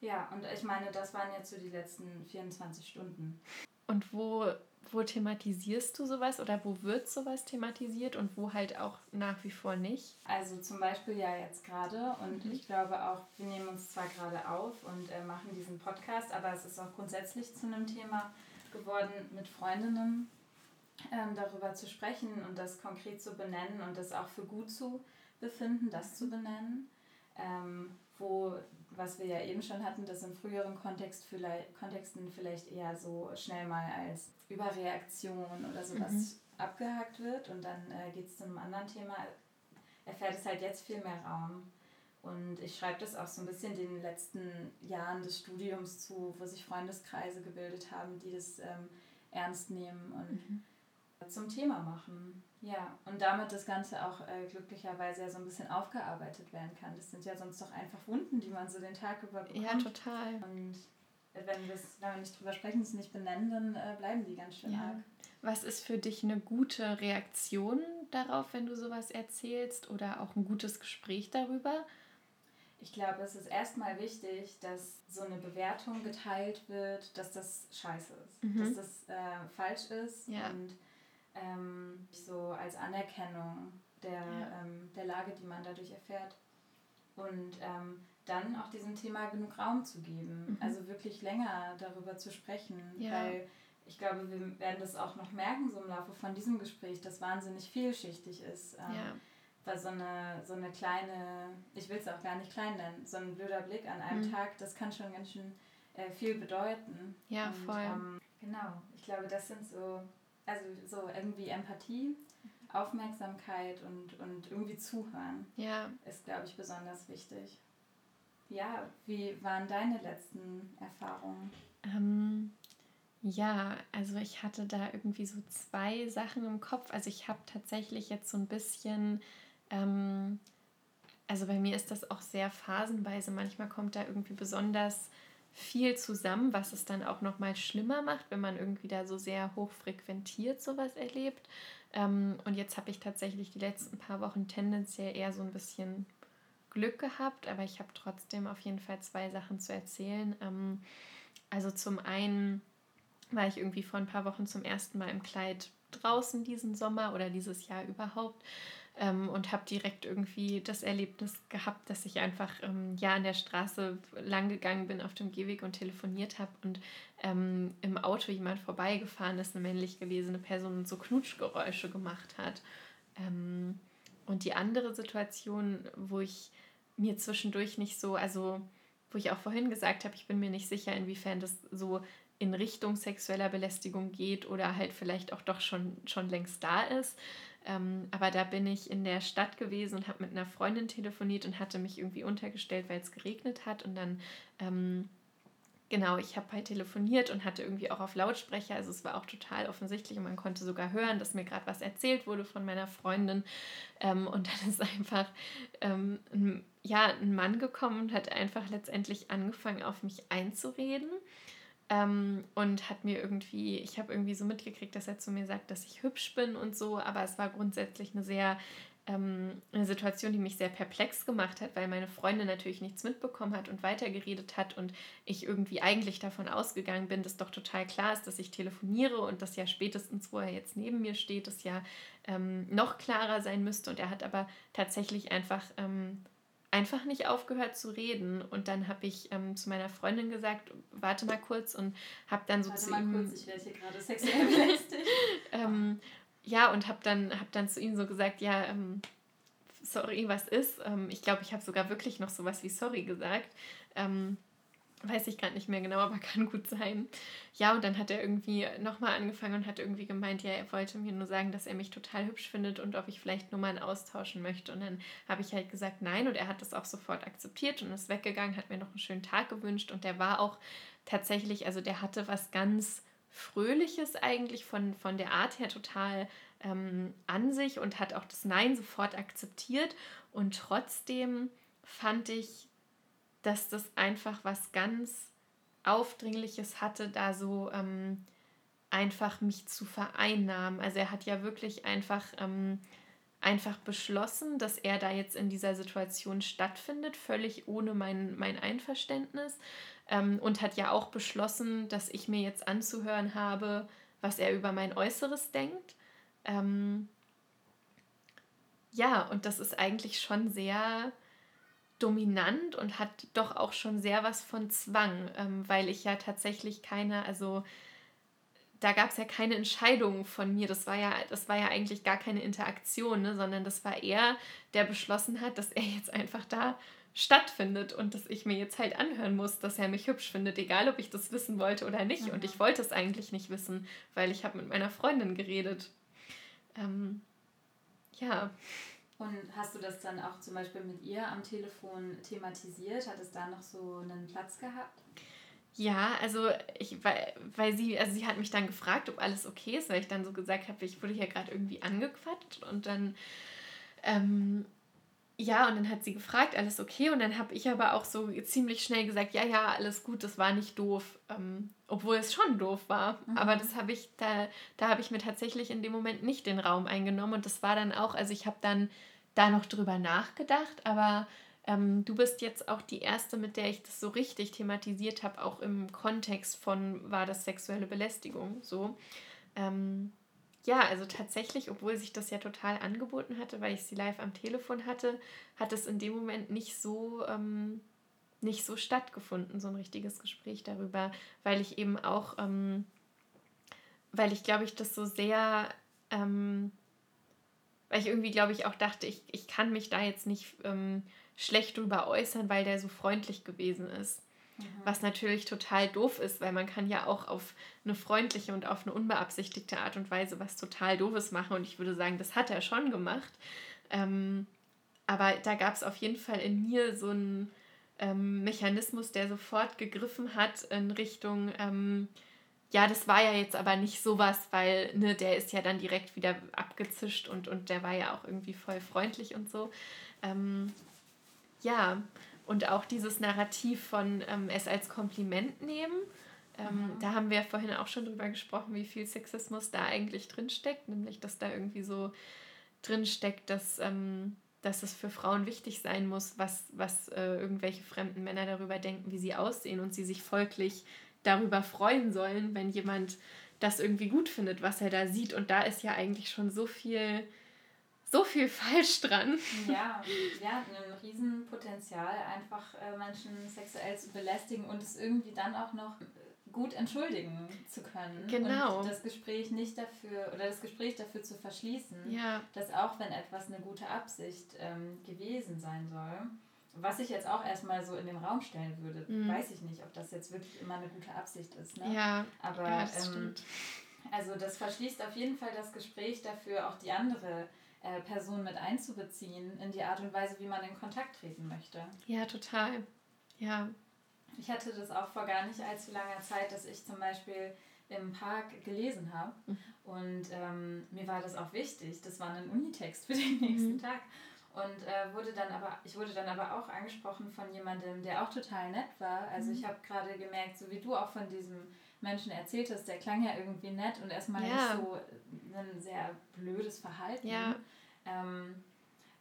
Ja, und ich meine, das waren jetzt so die letzten 24 Stunden. Und wo, wo thematisierst du sowas oder wo wird sowas thematisiert und wo halt auch nach wie vor nicht? Also zum Beispiel ja jetzt gerade und mhm. ich glaube auch, wir nehmen uns zwar gerade auf und äh, machen diesen Podcast, aber es ist auch grundsätzlich zu einem Thema geworden mit Freundinnen ähm, darüber zu sprechen und das konkret zu benennen und das auch für gut zu befinden, das zu benennen. Ähm, wo, was wir ja eben schon hatten, das in früheren Kontext vielleicht, Kontexten vielleicht eher so schnell mal als Überreaktion oder sowas mhm. abgehakt wird und dann äh, geht es zu einem anderen Thema, erfährt es halt jetzt viel mehr Raum. Und ich schreibe das auch so ein bisschen den letzten Jahren des Studiums zu, wo sich Freundeskreise gebildet haben, die das ähm, ernst nehmen und mhm zum Thema machen. Ja, und damit das Ganze auch äh, glücklicherweise ja so ein bisschen aufgearbeitet werden kann. Das sind ja sonst doch einfach Wunden, die man so den Tag über bekommt. Ja, total. Und wenn, wenn wir nicht drüber sprechen, es nicht benennen, dann äh, bleiben die ganz schön ja. arg. Was ist für dich eine gute Reaktion darauf, wenn du sowas erzählst oder auch ein gutes Gespräch darüber? Ich glaube, es ist erstmal wichtig, dass so eine Bewertung geteilt wird, dass das scheiße ist, mhm. dass das äh, falsch ist ja. und ähm, so als Anerkennung der, ja. ähm, der Lage, die man dadurch erfährt. Und ähm, dann auch diesem Thema genug Raum zu geben. Mhm. Also wirklich länger darüber zu sprechen. Ja. Weil ich glaube, wir werden das auch noch merken, so im Laufe von diesem Gespräch, das wahnsinnig vielschichtig ist. Ähm, ja. Weil so eine, so eine kleine, ich will es auch gar nicht klein nennen, so ein blöder Blick an einem mhm. Tag, das kann schon ganz schön äh, viel bedeuten. Ja, und, voll. Ähm, genau, ich glaube, das sind so, also so irgendwie Empathie, Aufmerksamkeit und, und irgendwie zuhören. Ja. Ist, glaube ich, besonders wichtig. Ja, wie waren deine letzten Erfahrungen? Ähm, ja, also ich hatte da irgendwie so zwei Sachen im Kopf. Also ich habe tatsächlich jetzt so ein bisschen, ähm, also bei mir ist das auch sehr phasenweise. Manchmal kommt da irgendwie besonders viel zusammen, was es dann auch noch mal schlimmer macht, wenn man irgendwie da so sehr hoch frequentiert sowas erlebt. Ähm, und jetzt habe ich tatsächlich die letzten paar Wochen tendenziell eher so ein bisschen Glück gehabt, aber ich habe trotzdem auf jeden Fall zwei Sachen zu erzählen. Ähm, also zum einen war ich irgendwie vor ein paar Wochen zum ersten Mal im Kleid draußen diesen Sommer oder dieses Jahr überhaupt ähm, und habe direkt irgendwie das Erlebnis gehabt, dass ich einfach ähm, ja an der Straße lang gegangen bin auf dem Gehweg und telefoniert habe und ähm, im Auto jemand vorbeigefahren ist, eine männlich gelesene Person und so Knutschgeräusche gemacht hat. Ähm, und die andere Situation, wo ich mir zwischendurch nicht so, also wo ich auch vorhin gesagt habe, ich bin mir nicht sicher, inwiefern das so in Richtung sexueller Belästigung geht oder halt vielleicht auch doch schon, schon längst da ist. Ähm, aber da bin ich in der Stadt gewesen und habe mit einer Freundin telefoniert und hatte mich irgendwie untergestellt, weil es geregnet hat. Und dann, ähm, genau, ich habe halt telefoniert und hatte irgendwie auch auf Lautsprecher. Also es war auch total offensichtlich und man konnte sogar hören, dass mir gerade was erzählt wurde von meiner Freundin. Ähm, und dann ist einfach ähm, ein ja, ein Mann gekommen und hat einfach letztendlich angefangen, auf mich einzureden. Ähm, und hat mir irgendwie, ich habe irgendwie so mitgekriegt, dass er zu mir sagt, dass ich hübsch bin und so, aber es war grundsätzlich eine sehr, ähm, eine Situation, die mich sehr perplex gemacht hat, weil meine Freundin natürlich nichts mitbekommen hat und weitergeredet hat und ich irgendwie eigentlich davon ausgegangen bin, dass doch total klar ist, dass ich telefoniere und dass ja spätestens, wo er jetzt neben mir steht, es ja ähm, noch klarer sein müsste. Und er hat aber tatsächlich einfach ähm, einfach nicht aufgehört zu reden. Und dann habe ich ähm, zu meiner Freundin gesagt, warte mal kurz und habe dann so warte zu mal ihm... kurz, ich werde hier gerade sexuell belästigt. ähm, ja, und habe dann, hab dann zu ihm so gesagt, ja, ähm, sorry, was ist? Ähm, ich glaube, ich habe sogar wirklich noch sowas wie sorry gesagt. Ähm, weiß ich gerade nicht mehr genau, aber kann gut sein. Ja, und dann hat er irgendwie nochmal angefangen und hat irgendwie gemeint, ja, er wollte mir nur sagen, dass er mich total hübsch findet und ob ich vielleicht Nummern austauschen möchte. Und dann habe ich halt gesagt, nein. Und er hat das auch sofort akzeptiert und ist weggegangen, hat mir noch einen schönen Tag gewünscht. Und der war auch tatsächlich, also der hatte was ganz Fröhliches eigentlich von, von der Art her total ähm, an sich und hat auch das Nein sofort akzeptiert. Und trotzdem fand ich dass das einfach was ganz Aufdringliches hatte, da so ähm, einfach mich zu vereinnahmen. Also er hat ja wirklich einfach, ähm, einfach beschlossen, dass er da jetzt in dieser Situation stattfindet, völlig ohne mein, mein Einverständnis. Ähm, und hat ja auch beschlossen, dass ich mir jetzt anzuhören habe, was er über mein Äußeres denkt. Ähm, ja, und das ist eigentlich schon sehr dominant und hat doch auch schon sehr was von Zwang, ähm, weil ich ja tatsächlich keine, also da gab es ja keine Entscheidung von mir. Das war ja, das war ja eigentlich gar keine Interaktion, ne, sondern das war er, der beschlossen hat, dass er jetzt einfach da stattfindet und dass ich mir jetzt halt anhören muss, dass er mich hübsch findet, egal ob ich das wissen wollte oder nicht. Mhm. Und ich wollte es eigentlich nicht wissen, weil ich habe mit meiner Freundin geredet. Ähm, ja. Und hast du das dann auch zum Beispiel mit ihr am Telefon thematisiert? Hat es da noch so einen Platz gehabt? Ja, also ich, weil, weil sie, also sie hat mich dann gefragt, ob alles okay ist, weil ich dann so gesagt habe, ich wurde hier gerade irgendwie angequatscht und dann ähm, ja, und dann hat sie gefragt, alles okay. Und dann habe ich aber auch so ziemlich schnell gesagt, ja, ja, alles gut, das war nicht doof. Ähm, obwohl es schon doof war. Mhm. Aber das habe ich, da, da habe ich mir tatsächlich in dem Moment nicht den Raum eingenommen. Und das war dann auch, also ich habe dann da noch drüber nachgedacht, aber ähm, du bist jetzt auch die erste, mit der ich das so richtig thematisiert habe, auch im Kontext von, war das sexuelle Belästigung so. Ähm, ja, also tatsächlich, obwohl sich das ja total angeboten hatte, weil ich sie live am Telefon hatte, hat es in dem Moment nicht so, ähm, nicht so stattgefunden, so ein richtiges Gespräch darüber, weil ich eben auch, ähm, weil ich glaube ich das so sehr, ähm, weil ich irgendwie glaube ich auch dachte, ich, ich kann mich da jetzt nicht ähm, schlecht drüber äußern, weil der so freundlich gewesen ist. Mhm. Was natürlich total doof ist, weil man kann ja auch auf eine freundliche und auf eine unbeabsichtigte Art und Weise was total Doofes machen. Und ich würde sagen, das hat er schon gemacht. Ähm, aber da gab es auf jeden Fall in mir so einen ähm, Mechanismus, der sofort gegriffen hat in Richtung, ähm, ja, das war ja jetzt aber nicht sowas, weil ne, der ist ja dann direkt wieder abgezischt und, und der war ja auch irgendwie voll freundlich und so. Ähm, ja, und auch dieses Narrativ von ähm, es als Kompliment nehmen. Ähm, mhm. Da haben wir vorhin auch schon drüber gesprochen, wie viel Sexismus da eigentlich drinsteckt, nämlich dass da irgendwie so drinsteckt, dass, ähm, dass es für Frauen wichtig sein muss, was, was äh, irgendwelche fremden Männer darüber denken, wie sie aussehen und sie sich folglich darüber freuen sollen, wenn jemand das irgendwie gut findet, was er da sieht. Und da ist ja eigentlich schon so viel so viel falsch dran. Ja, ja, ein Riesenpotenzial, einfach äh, Menschen sexuell zu belästigen und es irgendwie dann auch noch gut entschuldigen zu können. Genau. Und das Gespräch nicht dafür, oder das Gespräch dafür zu verschließen, ja. dass auch wenn etwas eine gute Absicht ähm, gewesen sein soll, was ich jetzt auch erstmal so in den Raum stellen würde, mhm. weiß ich nicht, ob das jetzt wirklich immer eine gute Absicht ist. Ne? Ja, aber ja, das ähm, also das verschließt auf jeden Fall das Gespräch dafür, auch die andere äh, Person mit einzubeziehen in die Art und Weise, wie man in Kontakt treten möchte. Ja, total. Ja. Ich hatte das auch vor gar nicht allzu langer Zeit, dass ich zum Beispiel im Park gelesen habe. Mhm. Und ähm, mir war das auch wichtig. Das war ein Unitext für den nächsten mhm. Tag. Und äh, wurde dann aber, ich wurde dann aber auch angesprochen von jemandem, der auch total nett war. Also mhm. ich habe gerade gemerkt, so wie du auch von diesem Menschen erzählt hast, der klang ja irgendwie nett und erstmal ja. nicht so ein sehr blödes Verhalten. Ja. Ähm,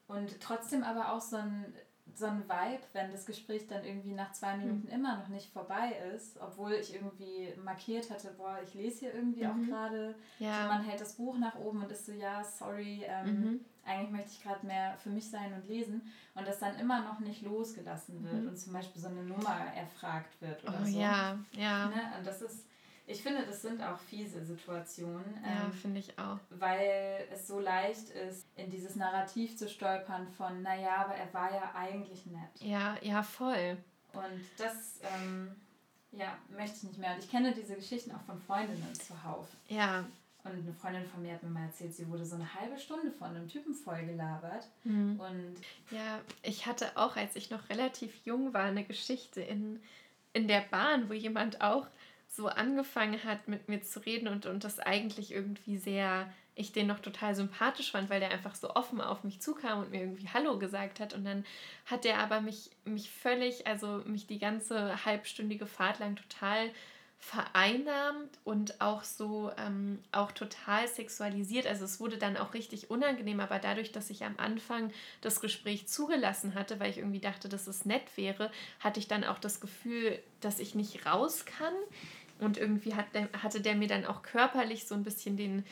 und trotzdem aber auch so ein, so ein Vibe, wenn das Gespräch dann irgendwie nach zwei Minuten mhm. immer noch nicht vorbei ist, obwohl ich irgendwie markiert hatte, boah, ich lese hier irgendwie mhm. auch gerade. Ja. So, man hält das Buch nach oben und ist so, ja, sorry, ähm, mhm. Eigentlich möchte ich gerade mehr für mich sein und lesen. Und das dann immer noch nicht losgelassen wird mhm. und zum Beispiel so eine Nummer erfragt wird oder oh, so. Ja, ja. Ne? Und das ist ich finde, das sind auch fiese Situationen. Ja, ähm, finde ich auch. Weil es so leicht ist, in dieses Narrativ zu stolpern von, naja, aber er war ja eigentlich nett. Ja, ja, voll. Und das, ähm, ja, möchte ich nicht mehr. Und ich kenne diese Geschichten auch von Freundinnen zuhauf. Ja. Und eine Freundin von mir hat mir mal erzählt, sie wurde so eine halbe Stunde von einem Typen vollgelabert. Mhm. Und ja, ich hatte auch, als ich noch relativ jung war, eine Geschichte in, in der Bahn, wo jemand auch so angefangen hat, mit mir zu reden und, und das eigentlich irgendwie sehr, ich den noch total sympathisch fand, weil der einfach so offen auf mich zukam und mir irgendwie Hallo gesagt hat. Und dann hat der aber mich, mich völlig, also mich die ganze halbstündige Fahrt lang total vereinnahmt und auch so ähm, auch total sexualisiert. Also es wurde dann auch richtig unangenehm, aber dadurch, dass ich am Anfang das Gespräch zugelassen hatte, weil ich irgendwie dachte, dass es nett wäre, hatte ich dann auch das Gefühl, dass ich nicht raus kann. Und irgendwie hat der, hatte der mir dann auch körperlich so ein bisschen den,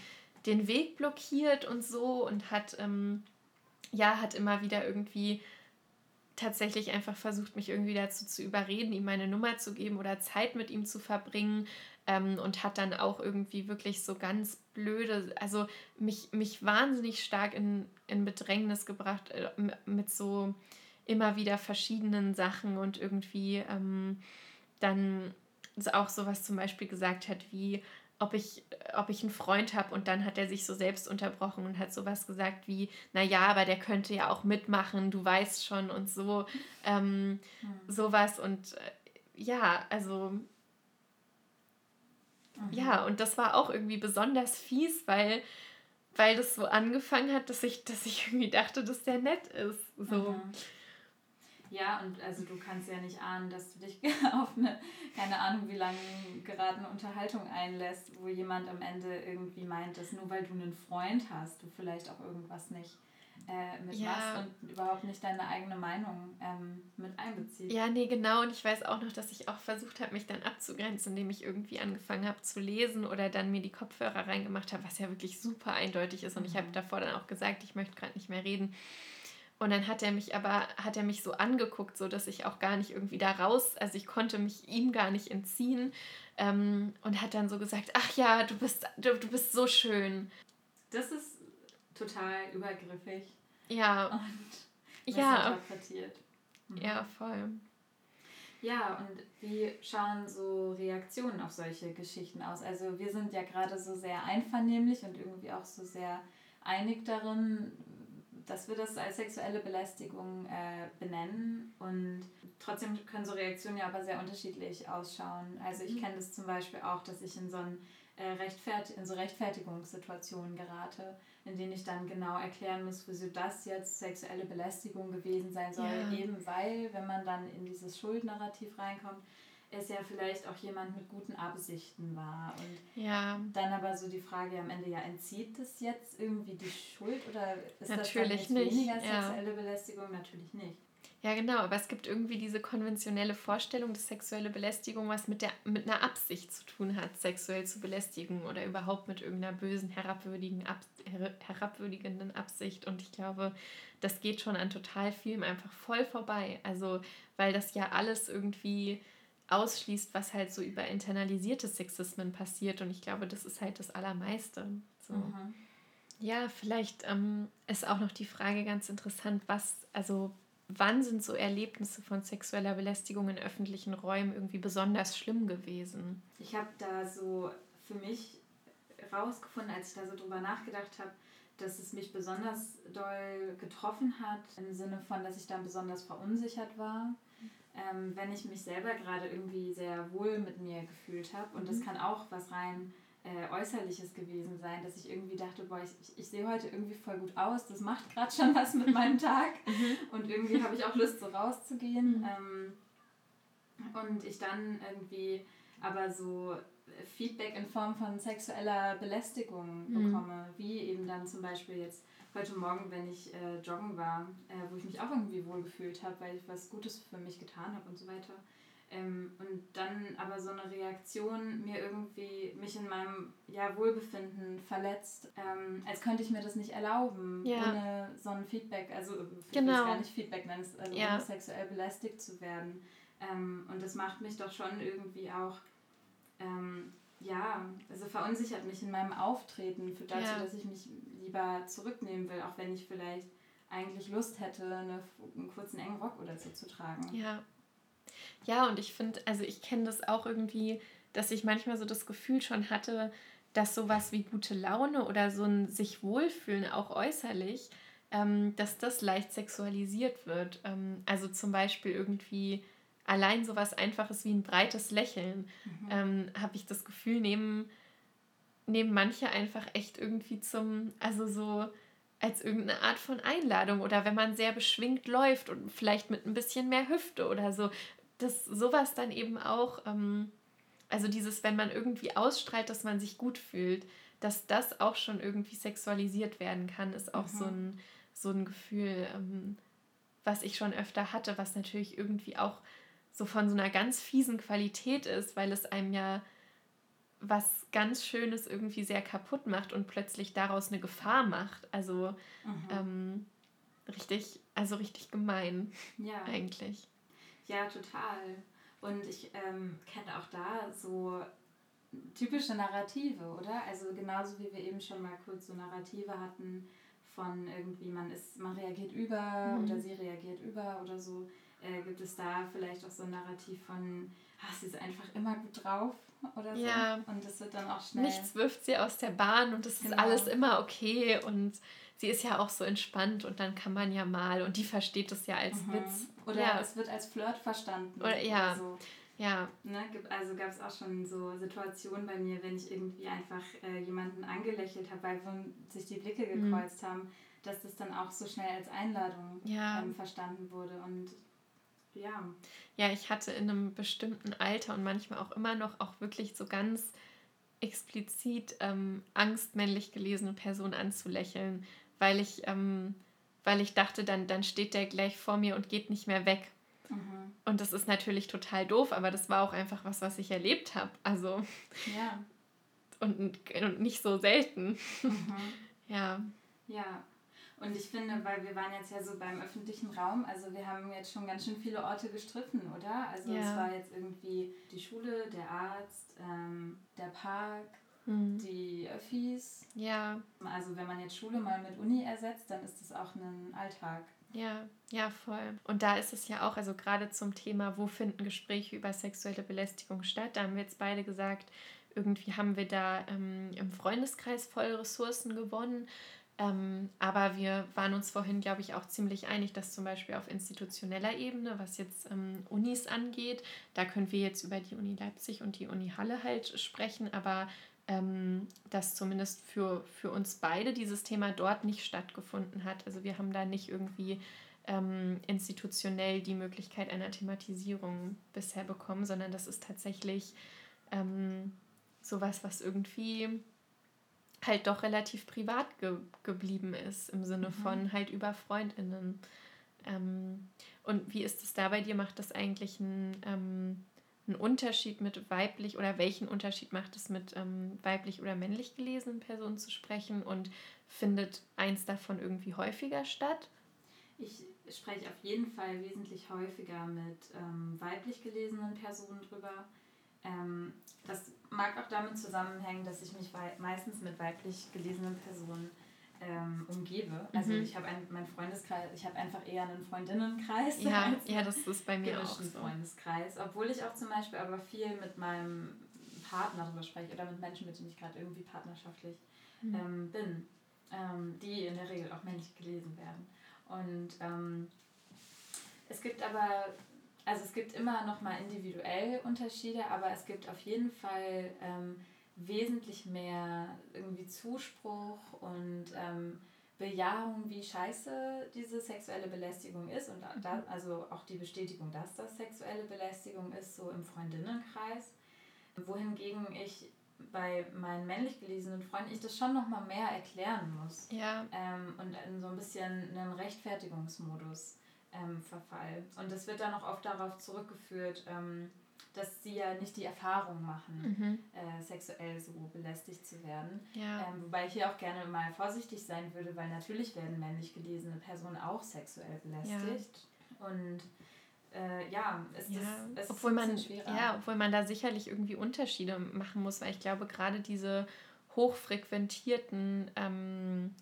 den Weg blockiert und so und hat, ähm, ja, hat immer wieder irgendwie tatsächlich einfach versucht, mich irgendwie dazu zu überreden, ihm meine Nummer zu geben oder Zeit mit ihm zu verbringen. Ähm, und hat dann auch irgendwie wirklich so ganz blöde, also mich, mich wahnsinnig stark in, in Bedrängnis gebracht äh, mit so immer wieder verschiedenen Sachen und irgendwie ähm, dann auch sowas zum Beispiel gesagt hat wie, ob ich, ob ich einen Freund habe und dann hat er sich so selbst unterbrochen und hat sowas gesagt wie, naja, aber der könnte ja auch mitmachen, du weißt schon und so, ähm, mhm. sowas und äh, ja, also mhm. ja, und das war auch irgendwie besonders fies, weil, weil das so angefangen hat, dass ich, dass ich irgendwie dachte, dass der nett ist. So. Mhm. Ja, und also du kannst ja nicht ahnen, dass du dich auf eine, keine Ahnung wie lange geratene Unterhaltung einlässt, wo jemand am Ende irgendwie meint, dass nur weil du einen Freund hast, du vielleicht auch irgendwas nicht äh, mitmachst ja. und überhaupt nicht deine eigene Meinung ähm, mit einbeziehst. Ja, nee, genau. Und ich weiß auch noch, dass ich auch versucht habe, mich dann abzugrenzen, indem ich irgendwie angefangen habe zu lesen oder dann mir die Kopfhörer reingemacht habe, was ja wirklich super eindeutig ist. Und mhm. ich habe davor dann auch gesagt, ich möchte gerade nicht mehr reden. Und dann hat er mich aber, hat er mich so angeguckt, so dass ich auch gar nicht irgendwie da raus, also ich konnte mich ihm gar nicht entziehen. Ähm, und hat dann so gesagt, ach ja, du bist, du, du bist so schön. Das ist total übergriffig. Ja. Und ja. interpretiert. Mhm. Ja, voll. Ja, und wie schauen so Reaktionen auf solche Geschichten aus? Also wir sind ja gerade so sehr einvernehmlich und irgendwie auch so sehr einig darin, dass wir das als sexuelle Belästigung äh, benennen und trotzdem können so Reaktionen ja aber sehr unterschiedlich ausschauen. Also ich mhm. kenne das zum Beispiel auch, dass ich in so, ein, äh, Rechtfert in so Rechtfertigungssituationen gerate, in denen ich dann genau erklären muss, wieso das jetzt sexuelle Belästigung gewesen sein soll, ja. eben weil, wenn man dann in dieses Schuldnarrativ reinkommt, es ja vielleicht auch jemand mit guten Absichten war. Und ja. dann aber so die Frage am Ende, ja, entzieht das jetzt irgendwie die Schuld oder ist Natürlich das dann nicht. weniger sexuelle ja. Belästigung? Natürlich nicht. Ja, genau, aber es gibt irgendwie diese konventionelle Vorstellung, dass sexuelle Belästigung was mit, der, mit einer Absicht zu tun hat, sexuell zu belästigen oder überhaupt mit irgendeiner bösen, herabwürdigen, ab, herabwürdigenden Absicht. Und ich glaube, das geht schon an total vielem einfach voll vorbei. Also, weil das ja alles irgendwie ausschließt, was halt so über internalisierte Sexismen passiert. Und ich glaube, das ist halt das Allermeiste. So. Mhm. Ja, vielleicht ähm, ist auch noch die Frage ganz interessant, was, also wann sind so Erlebnisse von sexueller Belästigung in öffentlichen Räumen irgendwie besonders schlimm gewesen? Ich habe da so für mich rausgefunden, als ich da so drüber nachgedacht habe, dass es mich besonders doll getroffen hat, im Sinne von, dass ich dann besonders verunsichert war ähm, wenn ich mich selber gerade irgendwie sehr wohl mit mir gefühlt habe. Und das mhm. kann auch was rein äh, Äußerliches gewesen sein, dass ich irgendwie dachte, boah, ich, ich, ich sehe heute irgendwie voll gut aus, das macht gerade schon was mit meinem Tag. Mhm. Und irgendwie habe ich auch Lust, so rauszugehen. Mhm. Ähm, und ich dann irgendwie aber so Feedback in Form von sexueller Belästigung mhm. bekomme, wie eben dann zum Beispiel jetzt heute Morgen, wenn ich äh, joggen war, äh, wo ich mich auch irgendwie wohl gefühlt habe, weil ich was Gutes für mich getan habe und so weiter. Ähm, und dann aber so eine Reaktion mir irgendwie mich in meinem ja, Wohlbefinden verletzt, ähm, als könnte ich mir das nicht erlauben, ja. ohne so ein Feedback, also ich genau. will gar nicht Feedback nennen, also ja. ohne sexuell belästigt zu werden. Ähm, und das macht mich doch schon irgendwie auch ähm, ja, also verunsichert mich in meinem Auftreten für dazu, ja. dass ich mich lieber zurücknehmen will, auch wenn ich vielleicht eigentlich Lust hätte, eine, einen kurzen engen Rock oder so zu tragen. Ja. Ja, und ich finde, also ich kenne das auch irgendwie, dass ich manchmal so das Gefühl schon hatte, dass sowas wie gute Laune oder so ein sich wohlfühlen, auch äußerlich, ähm, dass das leicht sexualisiert wird. Ähm, also zum Beispiel irgendwie allein sowas Einfaches wie ein breites Lächeln, mhm. ähm, habe ich das Gefühl, nehmen, nehmen manche einfach echt irgendwie zum, also so als irgendeine Art von Einladung oder wenn man sehr beschwingt läuft und vielleicht mit ein bisschen mehr Hüfte oder so, dass sowas dann eben auch, ähm, also dieses, wenn man irgendwie ausstrahlt, dass man sich gut fühlt, dass das auch schon irgendwie sexualisiert werden kann, ist auch mhm. so, ein, so ein Gefühl, ähm, was ich schon öfter hatte, was natürlich irgendwie auch so von so einer ganz fiesen Qualität ist, weil es einem ja was ganz Schönes irgendwie sehr kaputt macht und plötzlich daraus eine Gefahr macht. Also mhm. ähm, richtig, also richtig gemein ja. eigentlich. Ja, total. Und ich ähm, kenne auch da so typische Narrative, oder? Also genauso wie wir eben schon mal kurz so Narrative hatten von irgendwie man ist, man reagiert über mhm. oder sie reagiert über oder so äh, gibt es da vielleicht auch so ein Narrativ von, ach, sie ist einfach immer gut drauf oder so. Ja. Und das wird dann auch schnell. Nichts wirft sie aus der Bahn und es genau. ist alles immer okay und sie ist ja auch so entspannt und dann kann man ja mal und die versteht es ja als mhm. Witz. Oder ja. es wird als Flirt verstanden. Oder ja. So. Ja. Ne, also gab es auch schon so Situationen bei mir, wenn ich irgendwie einfach äh, jemanden angelächelt habe, weil sich die Blicke mhm. gekreuzt mhm. haben, dass das dann auch so schnell als Einladung ja. ähm, verstanden wurde. Und ja. Ja, ich hatte in einem bestimmten Alter und manchmal auch immer noch auch wirklich so ganz explizit ähm, Angst, männlich gelesene Personen anzulächeln, weil ich, ähm, weil ich dachte, dann, dann steht der gleich vor mir und geht nicht mehr weg. Mhm. Und das ist natürlich total doof, aber das war auch einfach was, was ich erlebt habe. Also. Ja. Und, und nicht so selten. Mhm. Ja. Ja, und ich finde, weil wir waren jetzt ja so beim öffentlichen Raum, also wir haben jetzt schon ganz schön viele Orte gestriffen, oder? Also ja. es war jetzt irgendwie die Schule, der Arzt, ähm, der Park, mhm. die Öffis. Ja. Also wenn man jetzt Schule mal mit Uni ersetzt, dann ist das auch ein Alltag. Ja, ja, voll. Und da ist es ja auch, also gerade zum Thema, wo finden Gespräche über sexuelle Belästigung statt, da haben wir jetzt beide gesagt, irgendwie haben wir da ähm, im Freundeskreis voll Ressourcen gewonnen. Ähm, aber wir waren uns vorhin, glaube ich, auch ziemlich einig, dass zum Beispiel auf institutioneller Ebene, was jetzt ähm, Unis angeht, da können wir jetzt über die Uni Leipzig und die Uni Halle halt sprechen, aber ähm, dass zumindest für, für uns beide dieses Thema dort nicht stattgefunden hat. Also wir haben da nicht irgendwie ähm, institutionell die Möglichkeit einer Thematisierung bisher bekommen, sondern das ist tatsächlich ähm, sowas, was irgendwie halt doch relativ privat ge geblieben ist, im Sinne mhm. von halt über FreundInnen. Ähm, und wie ist es da bei dir? Macht das eigentlich einen, ähm, einen Unterschied mit weiblich oder welchen Unterschied macht es mit ähm, weiblich oder männlich gelesenen Personen zu sprechen und findet eins davon irgendwie häufiger statt? Ich spreche auf jeden Fall wesentlich häufiger mit ähm, weiblich gelesenen Personen drüber. Ähm, das mag auch damit zusammenhängen, dass ich mich meistens mit weiblich gelesenen Personen ähm, umgebe. Also mhm. ich habe meinen Freundeskreis, ich habe einfach eher einen Freundinnenkreis. Ja, ja, das ist bei mir auch so. Freundeskreis, obwohl ich auch zum Beispiel aber viel mit meinem Partner darüber spreche oder mit Menschen, mit denen ich gerade irgendwie partnerschaftlich mhm. ähm, bin, ähm, die in der Regel auch männlich gelesen werden. Und ähm, es gibt aber also es gibt immer noch mal individuell Unterschiede, aber es gibt auf jeden Fall ähm, wesentlich mehr irgendwie Zuspruch und ähm, Bejahung, wie scheiße diese sexuelle Belästigung ist und da, mhm. also auch die Bestätigung, dass das sexuelle Belästigung ist, so im Freundinnenkreis. Wohingegen ich bei meinen männlich gelesenen Freunden ich das schon noch mal mehr erklären muss. Ja. Ähm, und in so ein bisschen einen Rechtfertigungsmodus ähm, Verfall. Und das wird dann auch oft darauf zurückgeführt, ähm, dass sie ja nicht die Erfahrung machen, mhm. äh, sexuell so belästigt zu werden. Ja. Ähm, wobei ich hier auch gerne mal vorsichtig sein würde, weil natürlich werden männlich gelesene Personen auch sexuell belästigt. Ja. Und äh, ja, ist ja, das, es obwohl man, schwerer. Ja, obwohl man da sicherlich irgendwie Unterschiede machen muss, weil ich glaube, gerade diese hochfrequentierten ähm,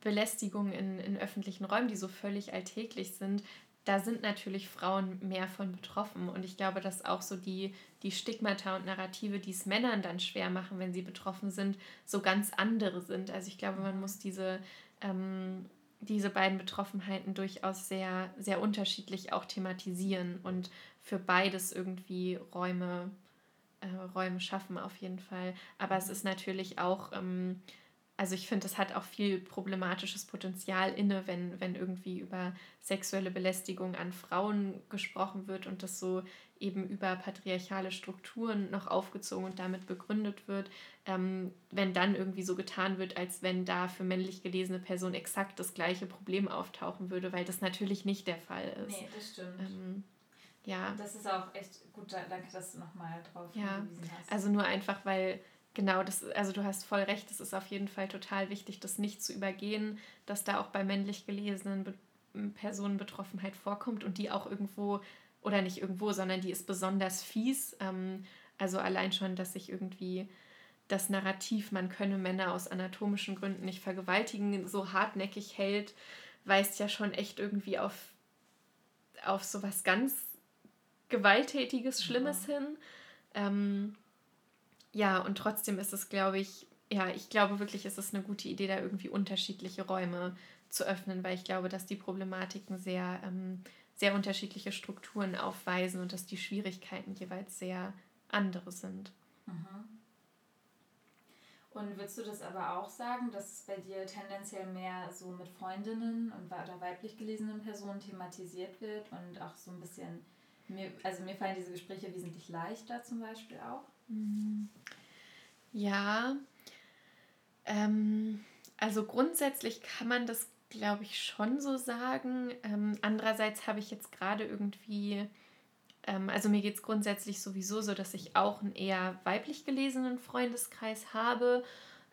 Belästigungen in, in öffentlichen Räumen, die so völlig alltäglich sind, da sind natürlich Frauen mehr von betroffen. Und ich glaube, dass auch so die, die Stigmata und Narrative, die es Männern dann schwer machen, wenn sie betroffen sind, so ganz andere sind. Also ich glaube, man muss diese, ähm, diese beiden Betroffenheiten durchaus sehr, sehr unterschiedlich auch thematisieren und für beides irgendwie Räume, äh, Räume schaffen auf jeden Fall. Aber es ist natürlich auch. Ähm, also ich finde, das hat auch viel problematisches Potenzial inne, wenn, wenn irgendwie über sexuelle Belästigung an Frauen gesprochen wird und das so eben über patriarchale Strukturen noch aufgezogen und damit begründet wird, ähm, wenn dann irgendwie so getan wird, als wenn da für männlich gelesene Personen exakt das gleiche Problem auftauchen würde, weil das natürlich nicht der Fall ist. Nee, das stimmt. Ähm, ja. Das ist auch echt gut, danke, dass du nochmal drauf ja. hingewiesen hast. Also nur einfach, weil Genau, das, also du hast voll recht, es ist auf jeden Fall total wichtig, das nicht zu übergehen, dass da auch bei männlich gelesenen Be Personen Betroffenheit vorkommt und die auch irgendwo, oder nicht irgendwo, sondern die ist besonders fies. Ähm, also allein schon, dass sich irgendwie das Narrativ, man könne Männer aus anatomischen Gründen nicht vergewaltigen, so hartnäckig hält, weist ja schon echt irgendwie auf, auf so was ganz Gewalttätiges, Schlimmes ja. hin. Ähm, ja, und trotzdem ist es, glaube ich, ja, ich glaube wirklich, ist es eine gute Idee, da irgendwie unterschiedliche Räume zu öffnen, weil ich glaube, dass die Problematiken sehr, ähm, sehr unterschiedliche Strukturen aufweisen und dass die Schwierigkeiten jeweils sehr andere sind. Mhm. Und würdest du das aber auch sagen, dass es bei dir tendenziell mehr so mit Freundinnen und oder weiblich gelesenen Personen thematisiert wird und auch so ein bisschen, mir, also mir fallen diese Gespräche wesentlich leichter zum Beispiel auch? Ja, ähm, also grundsätzlich kann man das, glaube ich, schon so sagen. Ähm, andererseits habe ich jetzt gerade irgendwie, ähm, also mir geht es grundsätzlich sowieso so, dass ich auch einen eher weiblich gelesenen Freundeskreis habe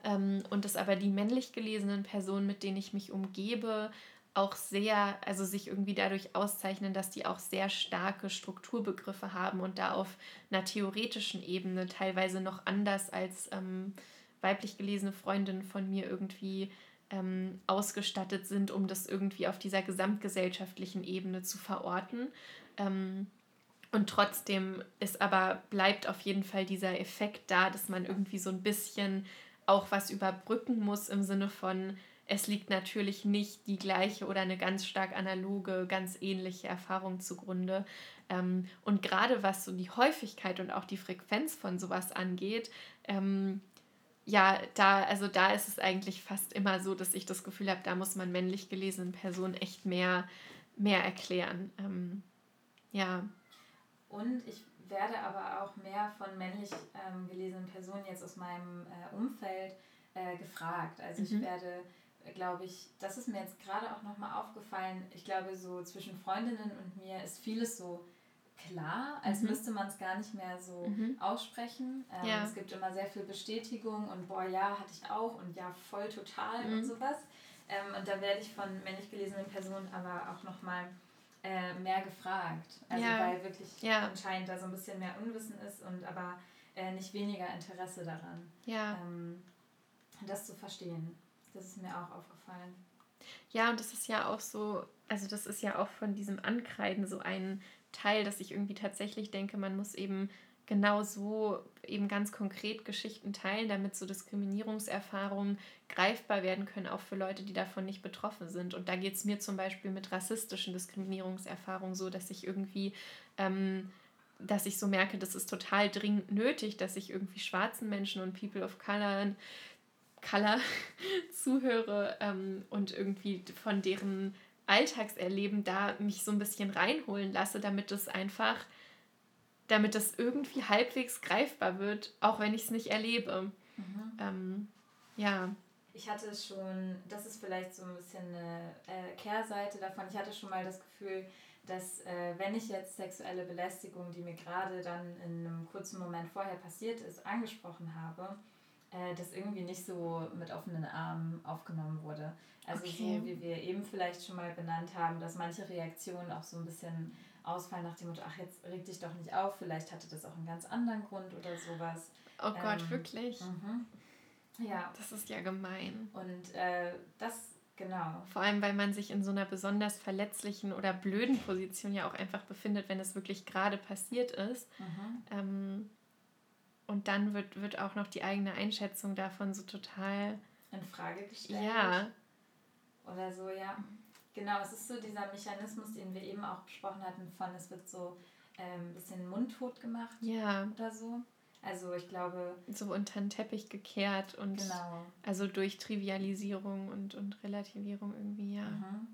ähm, und dass aber die männlich gelesenen Personen, mit denen ich mich umgebe, auch sehr, also sich irgendwie dadurch auszeichnen, dass die auch sehr starke Strukturbegriffe haben und da auf einer theoretischen Ebene teilweise noch anders als ähm, weiblich gelesene Freundinnen von mir irgendwie ähm, ausgestattet sind, um das irgendwie auf dieser gesamtgesellschaftlichen Ebene zu verorten. Ähm, und trotzdem ist aber, bleibt auf jeden Fall dieser Effekt da, dass man irgendwie so ein bisschen auch was überbrücken muss im Sinne von, es liegt natürlich nicht die gleiche oder eine ganz stark analoge, ganz ähnliche Erfahrung zugrunde. Ähm, und gerade was so die Häufigkeit und auch die Frequenz von sowas angeht, ähm, ja, da, also da ist es eigentlich fast immer so, dass ich das Gefühl habe, da muss man männlich gelesenen Personen echt mehr, mehr erklären. Ähm, ja. Und ich werde aber auch mehr von männlich ähm, gelesenen Personen jetzt aus meinem äh, Umfeld äh, gefragt. Also mhm. ich werde, glaube ich, das ist mir jetzt gerade auch nochmal aufgefallen, ich glaube, so zwischen Freundinnen und mir ist vieles so klar, als mhm. müsste man es gar nicht mehr so mhm. aussprechen. Ähm, ja. Es gibt immer sehr viel Bestätigung und boah, ja, hatte ich auch und ja, voll total und mhm. sowas. Ähm, und da werde ich von männlich gelesenen Personen aber auch nochmal äh, mehr gefragt. Also ja. weil wirklich ja. anscheinend da so ein bisschen mehr Unwissen ist und aber äh, nicht weniger Interesse daran, ja. ähm, das zu verstehen. Das ist mir auch aufgefallen. Ja, und das ist ja auch so, also das ist ja auch von diesem Ankreiden so ein Teil, dass ich irgendwie tatsächlich denke, man muss eben genau so eben ganz konkret Geschichten teilen, damit so Diskriminierungserfahrungen greifbar werden können, auch für Leute, die davon nicht betroffen sind. Und da geht es mir zum Beispiel mit rassistischen Diskriminierungserfahrungen so, dass ich irgendwie, ähm, dass ich so merke, das ist total dringend nötig, dass ich irgendwie schwarzen Menschen und People of Color, Color zuhöre ähm, und irgendwie von deren Alltagserleben da mich so ein bisschen reinholen lasse, damit es einfach damit das irgendwie halbwegs greifbar wird, auch wenn ich es nicht erlebe. Mhm. Ähm, ja. Ich hatte schon, das ist vielleicht so ein bisschen eine äh, Kehrseite davon, ich hatte schon mal das Gefühl, dass äh, wenn ich jetzt sexuelle Belästigung, die mir gerade dann in einem kurzen Moment vorher passiert ist, angesprochen habe, äh, das irgendwie nicht so mit offenen Armen aufgenommen wurde. Also okay. so wie wir eben vielleicht schon mal benannt haben, dass manche Reaktionen auch so ein bisschen ausfallen nach dem Motto, ach, jetzt reg dich doch nicht auf, vielleicht hatte das auch einen ganz anderen Grund oder sowas. Oh Gott, ähm, wirklich? Mhm. Ja. Das ist ja gemein. Und äh, das, genau. Vor allem, weil man sich in so einer besonders verletzlichen oder blöden Position ja auch einfach befindet, wenn es wirklich gerade passiert ist. Mhm. Ähm, und dann wird, wird auch noch die eigene Einschätzung davon so total in Frage gestellt. Ja. Oder so, ja. Genau, es ist so dieser Mechanismus, den wir eben auch besprochen hatten, von es wird so ein ähm, bisschen mundtot gemacht ja. oder so. Also ich glaube. So unter den Teppich gekehrt und genau. also durch Trivialisierung und, und Relativierung irgendwie, ja. Mhm.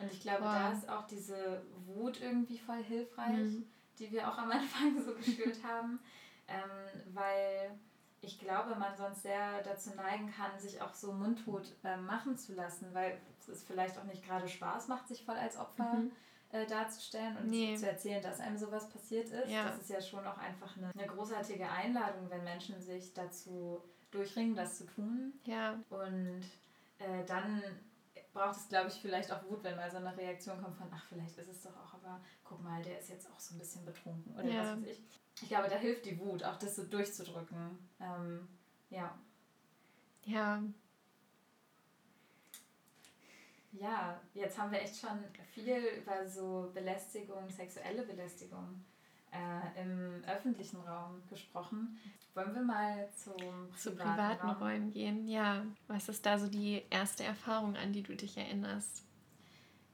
Und ich glaube, wow. da ist auch diese Wut irgendwie voll hilfreich, mhm. die wir auch am Anfang so gespürt haben. Ähm, weil ich glaube, man sonst sehr dazu neigen kann, sich auch so mundtot äh, machen zu lassen, weil es vielleicht auch nicht gerade Spaß macht, sich voll als Opfer mhm. äh, darzustellen und nee. zu erzählen, dass einem sowas passiert ist. Ja. Das ist ja schon auch einfach eine, eine großartige Einladung, wenn Menschen sich dazu durchringen, das zu tun. Ja. Und äh, dann braucht es, glaube ich, vielleicht auch Wut, wenn mal so eine Reaktion kommt von, ach, vielleicht ist es doch auch, aber guck mal, der ist jetzt auch so ein bisschen betrunken oder ja. was weiß ich. Ich glaube, da hilft die Wut, auch das so durchzudrücken. Ähm, ja. Ja, ja, jetzt haben wir echt schon viel über so Belästigung, sexuelle Belästigung äh, im öffentlichen Raum gesprochen. Wollen wir mal zum privaten zu privaten Raum? Räumen gehen? Ja. Was ist da so die erste Erfahrung, an die du dich erinnerst?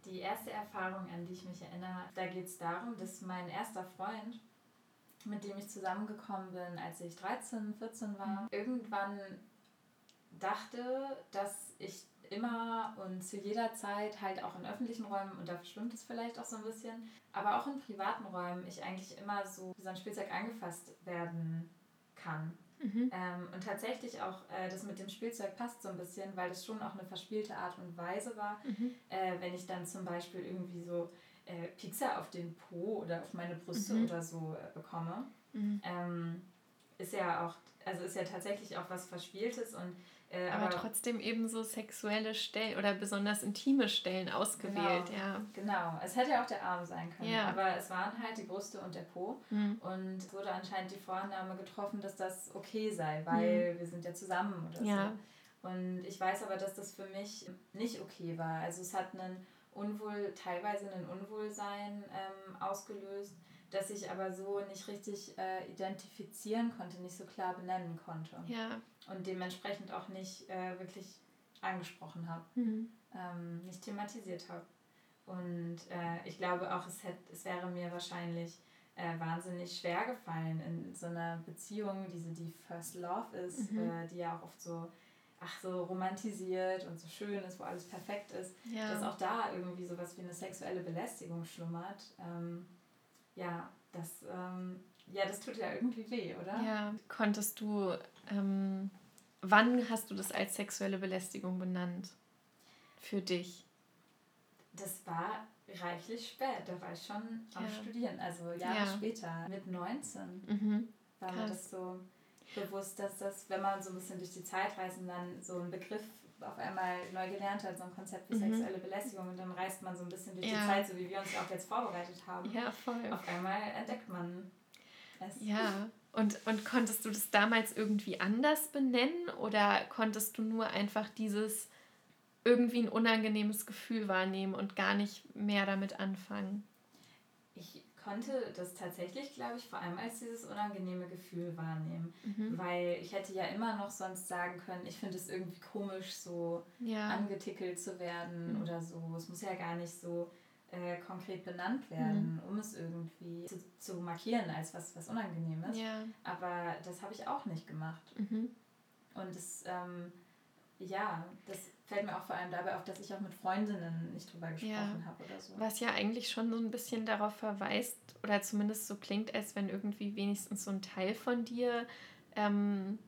Die erste Erfahrung, an die ich mich erinnere, da geht es darum, dass mein erster Freund, mit dem ich zusammengekommen bin, als ich 13, 14 war, mhm. irgendwann dachte, dass ich immer und zu jeder Zeit halt auch in öffentlichen Räumen, und da verschwimmt es vielleicht auch so ein bisschen, aber auch in privaten Räumen ich eigentlich immer so wie so ein Spielzeug angefasst werden kann. Mhm. Ähm, und tatsächlich auch äh, das mit dem Spielzeug passt so ein bisschen, weil das schon auch eine verspielte Art und Weise war. Mhm. Äh, wenn ich dann zum Beispiel irgendwie so äh, Pizza auf den Po oder auf meine Brüste mhm. oder so äh, bekomme, mhm. ähm, ist ja auch, also ist ja tatsächlich auch was Verspieltes und äh, aber, aber, trotzdem eben so sexuelle Stellen oder besonders intime Stellen ausgewählt, genau, ja. Genau, es hätte ja auch der Arm sein können, ja. aber es waren halt die Brüste und der Po mhm. und es wurde anscheinend die Vorannahme getroffen, dass das okay sei, weil mhm. wir sind ja zusammen oder ja. so. Und ich weiß aber, dass das für mich nicht okay war. Also es hat einen Unwohl, teilweise ein Unwohlsein ähm, ausgelöst, das ich aber so nicht richtig äh, identifizieren konnte, nicht so klar benennen konnte. Ja. Und dementsprechend auch nicht äh, wirklich angesprochen habe, mhm. ähm, nicht thematisiert habe. Und äh, ich glaube auch, es, hätte, es wäre mir wahrscheinlich äh, wahnsinnig schwer gefallen in so einer Beziehung, diese die First Love ist, mhm. äh, die ja auch oft so ach so romantisiert und so schön ist, wo alles perfekt ist, ja. dass auch da irgendwie sowas wie eine sexuelle Belästigung schlummert. Ähm, ja, das, ähm, ja, das tut ja irgendwie weh, oder? Ja, konntest du, ähm, wann hast du das als sexuelle Belästigung benannt? Für dich? Das war reichlich spät, da war ich schon am ja. Studieren, also Jahre ja. später, mit 19 mhm. war mir das so bewusst, dass das, wenn man so ein bisschen durch die Zeit reist und dann so einen Begriff auf einmal neu gelernt hat, so ein Konzept wie mhm. sexuelle Belästigung und dann reist man so ein bisschen durch ja. die Zeit, so wie wir uns auch jetzt vorbereitet haben. Ja, voll. Auf einmal entdeckt man es. Ja, und, und konntest du das damals irgendwie anders benennen oder konntest du nur einfach dieses irgendwie ein unangenehmes Gefühl wahrnehmen und gar nicht mehr damit anfangen? Ich konnte das tatsächlich, glaube ich, vor allem als dieses unangenehme Gefühl wahrnehmen. Mhm. Weil ich hätte ja immer noch sonst sagen können, ich finde es irgendwie komisch, so ja. angetickelt zu werden mhm. oder so. Es muss ja gar nicht so äh, konkret benannt werden, mhm. um es irgendwie zu, zu, markieren als was, was Unangenehmes. Ja. Aber das habe ich auch nicht gemacht. Mhm. Und es, ähm, ja, das fällt mir auch vor allem dabei auf, dass ich auch mit Freundinnen nicht drüber gesprochen ja, habe oder so. Was ja eigentlich schon so ein bisschen darauf verweist, oder zumindest so klingt, als wenn irgendwie wenigstens so ein Teil von dir ähm,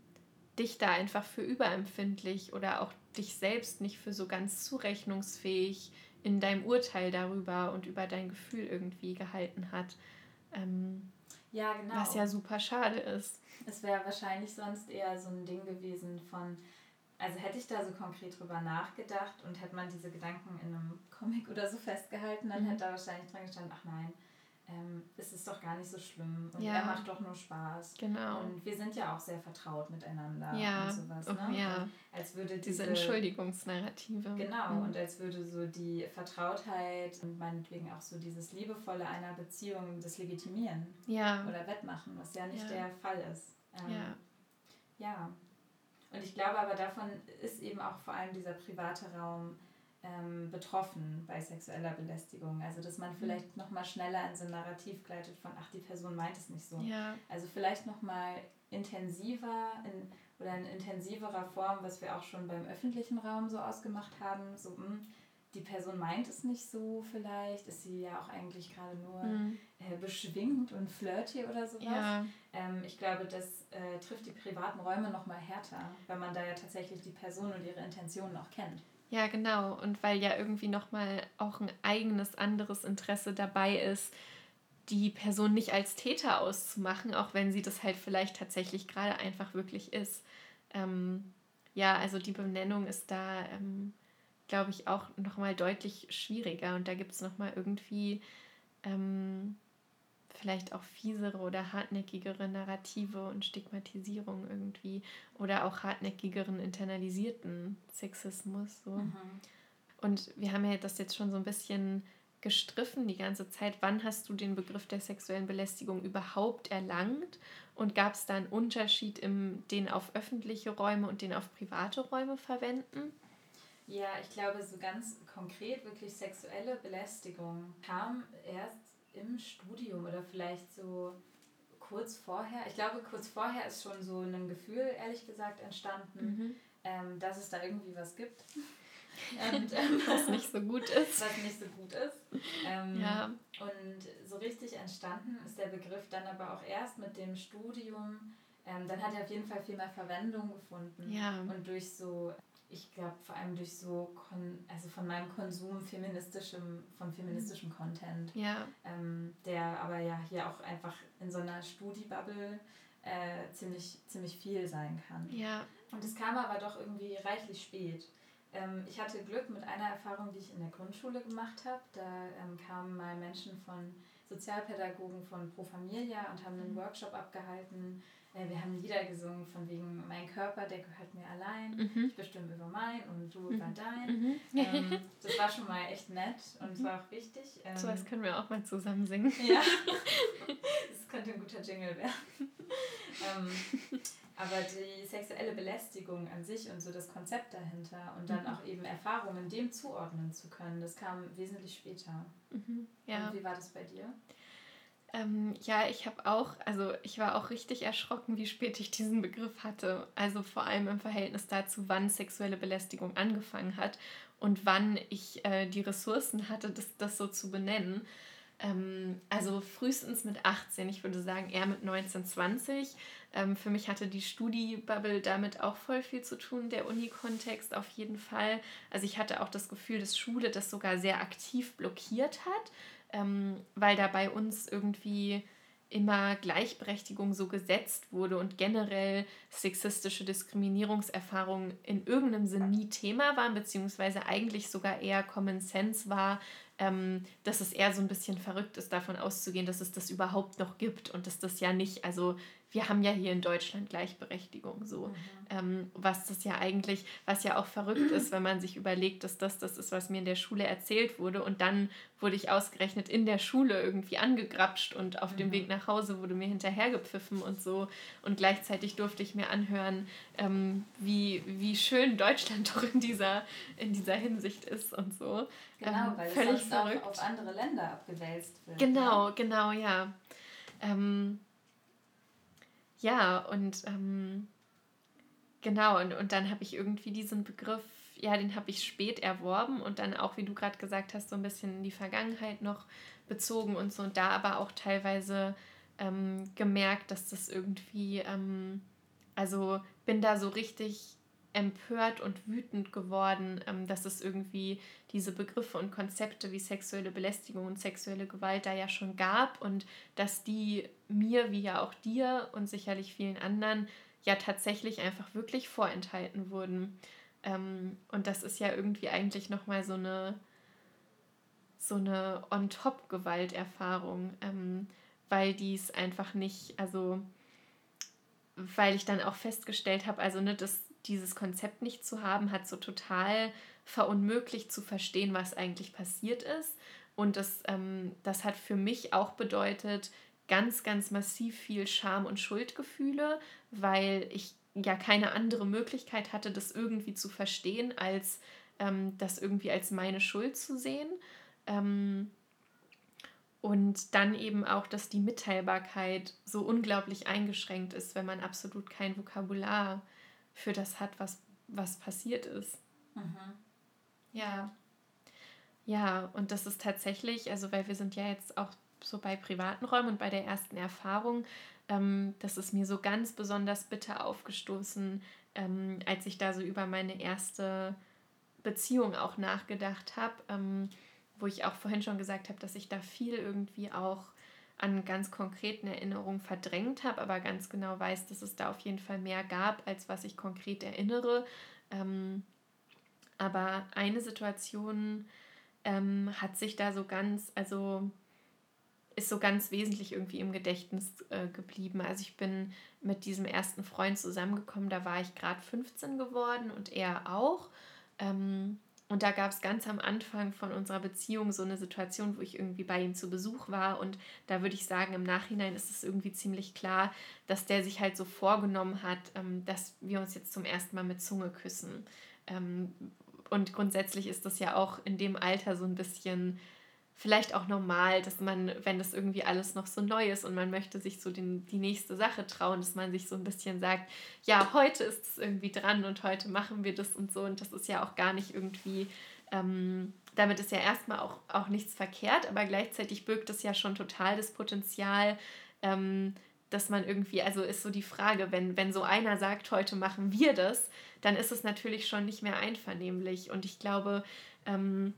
dich da einfach für überempfindlich oder auch dich selbst nicht für so ganz zurechnungsfähig in deinem Urteil darüber und über dein Gefühl irgendwie gehalten hat. Ähm, ja, genau. Was ja super schade ist. Es wäre wahrscheinlich sonst eher so ein Ding gewesen von, also hätte ich da so konkret drüber nachgedacht und hätte man diese Gedanken in einem Comic oder so festgehalten, dann mhm. hätte da wahrscheinlich dran gestanden, ach nein, ähm, es ist doch gar nicht so schlimm und ja. er macht doch nur Spaß. Genau. Und wir sind ja auch sehr vertraut miteinander ja. und sowas. Ne? Oh, ja. als würde diese, diese Entschuldigungsnarrative. Genau, mhm. und als würde so die Vertrautheit und meinetwegen auch so dieses Liebevolle einer Beziehung das legitimieren ja. oder wettmachen, was ja nicht der Fall ist. Ähm, ja. Ja. Und ich glaube aber davon ist eben auch vor allem dieser private Raum ähm, betroffen bei sexueller Belästigung. Also dass man mhm. vielleicht mhm. nochmal schneller in so ein Narrativ gleitet von, ach, die Person meint es nicht so. Ja. Also vielleicht nochmal intensiver in, oder in intensiverer Form, was wir auch schon beim öffentlichen Raum so ausgemacht haben, so, mh, hm, die Person meint es nicht so vielleicht, ist sie ja auch eigentlich gerade nur mhm. äh, beschwingt und flirty oder sowas. Ja. Ähm, ich glaube, das äh, trifft die privaten Räume nochmal härter, weil man da ja tatsächlich die Person und ihre Intentionen auch kennt. Ja, genau. Und weil ja irgendwie nochmal auch ein eigenes anderes Interesse dabei ist, die Person nicht als Täter auszumachen, auch wenn sie das halt vielleicht tatsächlich gerade einfach wirklich ist. Ähm, ja, also die Benennung ist da ähm, glaube ich, auch nochmal deutlich schwieriger. Und da gibt es nochmal irgendwie ähm, vielleicht auch fiesere oder hartnäckigere Narrative und Stigmatisierung irgendwie. Oder auch hartnäckigeren internalisierten Sexismus. So. Mhm. Und wir haben ja das jetzt schon so ein bisschen gestriffen die ganze Zeit. Wann hast du den Begriff der sexuellen Belästigung überhaupt erlangt? Und gab es da einen Unterschied im den auf öffentliche Räume und den auf private Räume verwenden? Ja, ich glaube, so ganz konkret wirklich sexuelle Belästigung kam erst im Studium oder vielleicht so kurz vorher. Ich glaube, kurz vorher ist schon so ein Gefühl, ehrlich gesagt, entstanden, mhm. ähm, dass es da irgendwie was gibt. Und, ähm, was nicht so gut ist. Was nicht so gut ist. Ähm, ja. Und so richtig entstanden ist der Begriff dann aber auch erst mit dem Studium. Ähm, dann hat er auf jeden Fall viel mehr Verwendung gefunden. Ja. Und durch so ich glaube vor allem durch so, kon also von meinem Konsum feministischem, von feministischem Content, ja. ähm, der aber ja hier auch einfach in so einer Studiebubble äh, ziemlich, ziemlich viel sein kann. Ja. Und es kam aber doch irgendwie reichlich spät. Ähm, ich hatte Glück mit einer Erfahrung, die ich in der Grundschule gemacht habe. Da ähm, kamen mal Menschen von Sozialpädagogen von Pro Familia und haben einen mhm. Workshop abgehalten. Äh, wir haben Lieder gesungen von wegen mein Körper, der gehört mir allein. Mhm. Ich bestimme über mein und du über mhm. dein. Mhm. Ähm, das war schon mal echt nett und es war auch wichtig. Ähm, so was können wir auch mal zusammen singen. Ja, das könnte ein guter Jingle werden. ähm, aber die sexuelle Belästigung an sich und so das Konzept dahinter und dann mhm. auch eben Erfahrungen dem zuordnen zu können, das kam wesentlich später. Mhm, ja. Und wie war das bei dir? Ähm, ja, ich habe auch, also ich war auch richtig erschrocken, wie spät ich diesen Begriff hatte. Also vor allem im Verhältnis dazu, wann sexuelle Belästigung angefangen hat und wann ich äh, die Ressourcen hatte, das, das so zu benennen. Ähm, also frühestens mit 18, ich würde sagen eher mit 19, 20. Ähm, für mich hatte die Studi-Bubble damit auch voll viel zu tun, der Uni-Kontext auf jeden Fall. Also ich hatte auch das Gefühl, dass Schule das sogar sehr aktiv blockiert hat, ähm, weil da bei uns irgendwie immer Gleichberechtigung so gesetzt wurde und generell sexistische Diskriminierungserfahrungen in irgendeinem Sinn nie Thema waren, beziehungsweise eigentlich sogar eher Common Sense war, ähm, dass es eher so ein bisschen verrückt ist, davon auszugehen, dass es das überhaupt noch gibt und dass das ja nicht, also wir haben ja hier in Deutschland Gleichberechtigung so. Mhm. Ähm, was das ja eigentlich, was ja auch verrückt ist, wenn man sich überlegt, dass das das ist, was mir in der Schule erzählt wurde. Und dann wurde ich ausgerechnet in der Schule irgendwie angegrapscht und auf mhm. dem Weg nach Hause wurde mir hinterhergepfiffen und so. Und gleichzeitig durfte ich mir anhören, ähm, wie, wie schön Deutschland doch in dieser, in dieser Hinsicht ist und so. Genau, ähm, weil völlig es auch auf andere Länder abgewälzt wird. Genau, ne? genau, ja. Ähm, ja, und ähm, genau, und, und dann habe ich irgendwie diesen Begriff, ja, den habe ich spät erworben und dann auch, wie du gerade gesagt hast, so ein bisschen in die Vergangenheit noch bezogen und so. Und da aber auch teilweise ähm, gemerkt, dass das irgendwie, ähm, also bin da so richtig empört und wütend geworden, ähm, dass es irgendwie diese Begriffe und Konzepte wie sexuelle Belästigung und sexuelle Gewalt da ja schon gab und dass die mir wie ja auch dir und sicherlich vielen anderen ja tatsächlich einfach wirklich vorenthalten wurden. Ähm, und das ist ja irgendwie eigentlich nochmal so eine so eine On-Top-Gewalterfahrung, ähm, weil dies einfach nicht, also weil ich dann auch festgestellt habe, also ne, das dieses Konzept nicht zu haben, hat so total verunmöglicht zu verstehen, was eigentlich passiert ist. Und das, ähm, das hat für mich auch bedeutet, ganz, ganz massiv viel Scham und Schuldgefühle, weil ich ja keine andere Möglichkeit hatte, das irgendwie zu verstehen, als ähm, das irgendwie als meine Schuld zu sehen. Ähm, und dann eben auch, dass die Mitteilbarkeit so unglaublich eingeschränkt ist, wenn man absolut kein Vokabular hat für das hat, was, was passiert ist. Mhm. Ja. Ja, und das ist tatsächlich, also weil wir sind ja jetzt auch so bei privaten Räumen und bei der ersten Erfahrung, ähm, das ist mir so ganz besonders bitter aufgestoßen, ähm, als ich da so über meine erste Beziehung auch nachgedacht habe, ähm, wo ich auch vorhin schon gesagt habe, dass ich da viel irgendwie auch an ganz konkreten Erinnerungen verdrängt habe, aber ganz genau weiß, dass es da auf jeden Fall mehr gab, als was ich konkret erinnere. Ähm, aber eine Situation ähm, hat sich da so ganz, also ist so ganz wesentlich irgendwie im Gedächtnis äh, geblieben. Also ich bin mit diesem ersten Freund zusammengekommen, da war ich gerade 15 geworden und er auch. Ähm, und da gab es ganz am Anfang von unserer Beziehung so eine Situation, wo ich irgendwie bei ihm zu Besuch war. Und da würde ich sagen, im Nachhinein ist es irgendwie ziemlich klar, dass der sich halt so vorgenommen hat, ähm, dass wir uns jetzt zum ersten Mal mit Zunge küssen. Ähm, und grundsätzlich ist das ja auch in dem Alter so ein bisschen vielleicht auch normal, dass man, wenn das irgendwie alles noch so neu ist und man möchte sich so den, die nächste Sache trauen, dass man sich so ein bisschen sagt, ja, heute ist es irgendwie dran und heute machen wir das und so. Und das ist ja auch gar nicht irgendwie, ähm, damit ist ja erstmal auch, auch nichts verkehrt, aber gleichzeitig birgt es ja schon total das Potenzial, ähm, dass man irgendwie, also ist so die Frage, wenn, wenn so einer sagt, heute machen wir das, dann ist es natürlich schon nicht mehr einvernehmlich. Und ich glaube, ähm,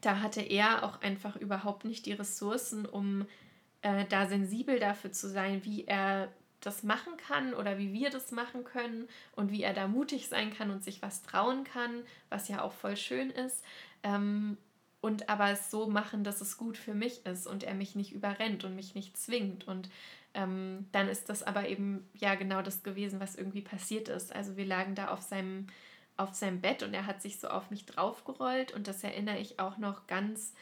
da hatte er auch einfach überhaupt nicht die Ressourcen, um äh, da sensibel dafür zu sein, wie er das machen kann oder wie wir das machen können und wie er da mutig sein kann und sich was trauen kann, was ja auch voll schön ist. Ähm, und aber es so machen, dass es gut für mich ist und er mich nicht überrennt und mich nicht zwingt. Und ähm, dann ist das aber eben ja genau das gewesen, was irgendwie passiert ist. Also wir lagen da auf seinem, auf seinem Bett und er hat sich so auf mich draufgerollt und das erinnere ich auch noch ganz,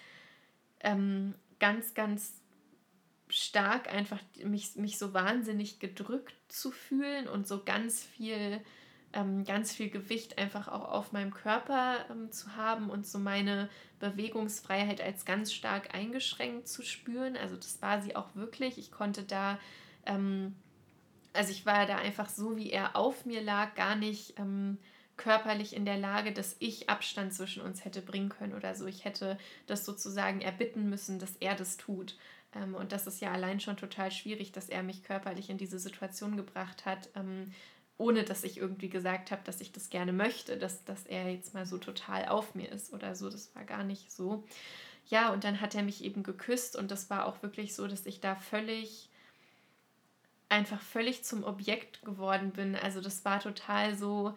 ähm, ganz, ganz stark einfach mich, mich so wahnsinnig gedrückt zu fühlen und so ganz viel ähm, ganz viel Gewicht einfach auch auf meinem Körper ähm, zu haben und so meine Bewegungsfreiheit als ganz stark eingeschränkt zu spüren. Also das war sie auch wirklich. Ich konnte da, ähm, also ich war da einfach so, wie er auf mir lag, gar nicht ähm, körperlich in der Lage, dass ich Abstand zwischen uns hätte bringen können oder so. Ich hätte das sozusagen erbitten müssen, dass er das tut. Ähm, und das ist ja allein schon total schwierig, dass er mich körperlich in diese Situation gebracht hat, ähm, ohne dass ich irgendwie gesagt habe, dass ich das gerne möchte, dass, dass er jetzt mal so total auf mir ist oder so. Das war gar nicht so. Ja, und dann hat er mich eben geküsst und das war auch wirklich so, dass ich da völlig, einfach völlig zum Objekt geworden bin. Also das war total so,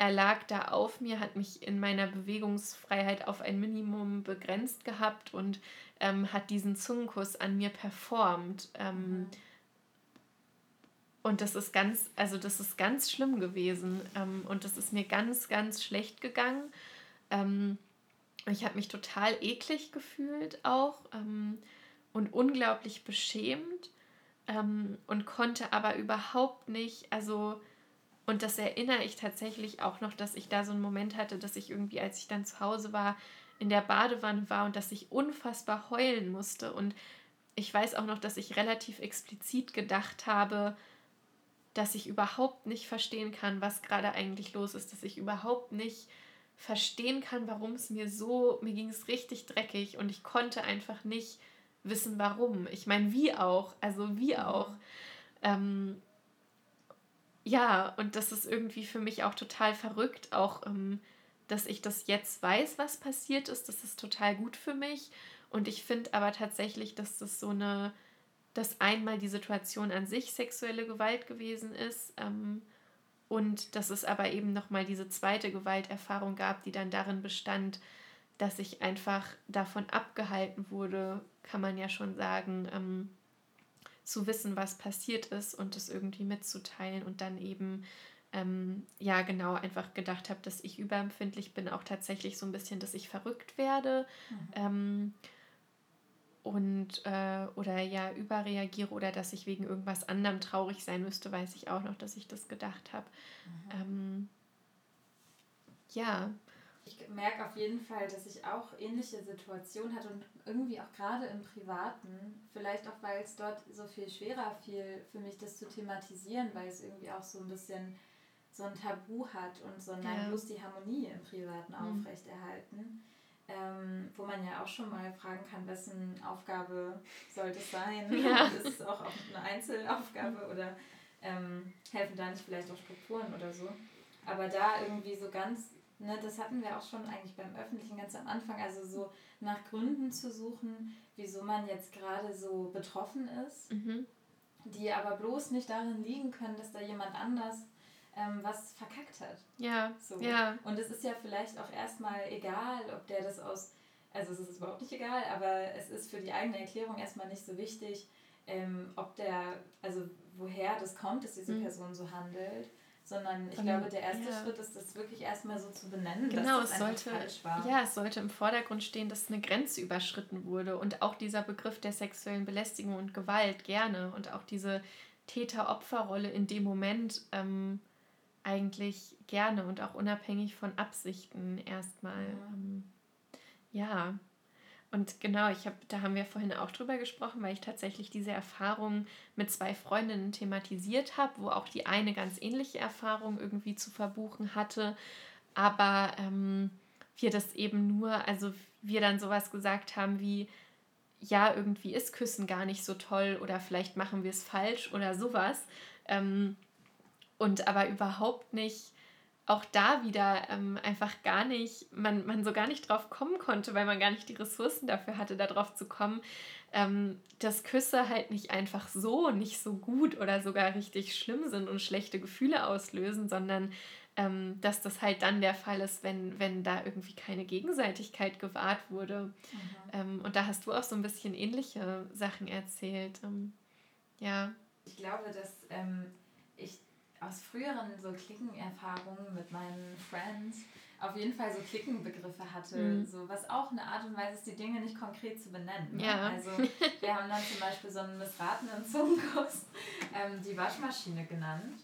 er lag da auf mir, hat mich in meiner Bewegungsfreiheit auf ein Minimum begrenzt gehabt und ähm, hat diesen Zungenkuss an mir performt. Ähm, mhm und das ist ganz, also das ist ganz schlimm gewesen. Ähm, und das ist mir ganz, ganz schlecht gegangen. Ähm, ich habe mich total eklig gefühlt auch ähm, und unglaublich beschämt ähm, und konnte aber überhaupt nicht, also, und das erinnere ich tatsächlich auch noch, dass ich da so einen Moment hatte, dass ich irgendwie, als ich dann zu Hause war, in der Badewanne war und dass ich unfassbar heulen musste. Und ich weiß auch noch, dass ich relativ explizit gedacht habe, dass ich überhaupt nicht verstehen kann, was gerade eigentlich los ist, dass ich überhaupt nicht verstehen kann, warum es mir so, mir ging es richtig dreckig und ich konnte einfach nicht wissen, warum. Ich meine, wie auch, also wie mhm. auch. Ähm, ja, und das ist irgendwie für mich auch total verrückt, auch ähm, dass ich das jetzt weiß, was passiert ist. Das ist total gut für mich. Und ich finde aber tatsächlich, dass das so eine dass einmal die Situation an sich sexuelle Gewalt gewesen ist ähm, und dass es aber eben nochmal diese zweite Gewalterfahrung gab, die dann darin bestand, dass ich einfach davon abgehalten wurde, kann man ja schon sagen, ähm, zu wissen, was passiert ist und es irgendwie mitzuteilen und dann eben ähm, ja genau einfach gedacht habe, dass ich überempfindlich bin, auch tatsächlich so ein bisschen, dass ich verrückt werde. Mhm. Ähm, und äh, oder ja überreagiere oder dass ich wegen irgendwas anderem traurig sein müsste, weiß ich auch noch, dass ich das gedacht habe. Mhm. Ähm, ja. Ich merke auf jeden Fall, dass ich auch ähnliche Situationen hatte und irgendwie auch gerade im Privaten, vielleicht auch weil es dort so viel schwerer fiel für mich, das zu thematisieren, weil es irgendwie auch so ein bisschen so ein Tabu hat und so, nein, ja. bloß die Harmonie im Privaten mhm. aufrechterhalten ähm, wo man ja auch schon mal fragen kann, wessen Aufgabe sollte es sein? Ja. ist es auch eine Einzelaufgabe oder ähm, helfen da nicht vielleicht auch Strukturen oder so? Aber da irgendwie so ganz, ne, das hatten wir auch schon eigentlich beim Öffentlichen ganz am Anfang, also so nach Gründen zu suchen, wieso man jetzt gerade so betroffen ist, mhm. die aber bloß nicht darin liegen können, dass da jemand anders ähm, was verkackt hat. Ja. So. ja. Und es ist ja vielleicht auch erstmal egal, ob der das aus, also es ist überhaupt nicht egal, aber es ist für die eigene Erklärung erstmal nicht so wichtig, ähm, ob der, also woher das kommt, dass diese mhm. Person so handelt. Sondern ich glaube, der erste ja. Schritt ist, das wirklich erstmal so zu benennen, genau, dass das es sollte, falsch war. Ja, es sollte im Vordergrund stehen, dass eine Grenze überschritten wurde. Und auch dieser Begriff der sexuellen Belästigung und Gewalt gerne. Und auch diese Täter-Opfer-Rolle in dem Moment ähm, eigentlich gerne und auch unabhängig von Absichten erstmal. Ja. Ähm, ja. Und genau, ich habe, da haben wir vorhin auch drüber gesprochen, weil ich tatsächlich diese Erfahrung mit zwei Freundinnen thematisiert habe, wo auch die eine ganz ähnliche Erfahrung irgendwie zu verbuchen hatte, aber ähm, wir das eben nur, also wir dann sowas gesagt haben wie, ja, irgendwie ist Küssen gar nicht so toll oder vielleicht machen wir es falsch oder sowas. Ähm, und aber überhaupt nicht auch da wieder ähm, einfach gar nicht, man, man so gar nicht drauf kommen konnte, weil man gar nicht die Ressourcen dafür hatte, darauf zu kommen, ähm, dass Küsse halt nicht einfach so nicht so gut oder sogar richtig schlimm sind und schlechte Gefühle auslösen, sondern ähm, dass das halt dann der Fall ist, wenn, wenn da irgendwie keine Gegenseitigkeit gewahrt wurde. Mhm. Ähm, und da hast du auch so ein bisschen ähnliche Sachen erzählt. Ähm, ja. Ich glaube, dass ähm, ich aus früheren so Klickenerfahrungen mit meinen Friends auf jeden Fall so Klickenbegriffe hatte, mhm. so was auch eine Art und Weise ist, die Dinge nicht konkret zu benennen. Ne? Ja. Also wir haben dann zum Beispiel so einen missratenen Zungenkuss ähm, die Waschmaschine genannt,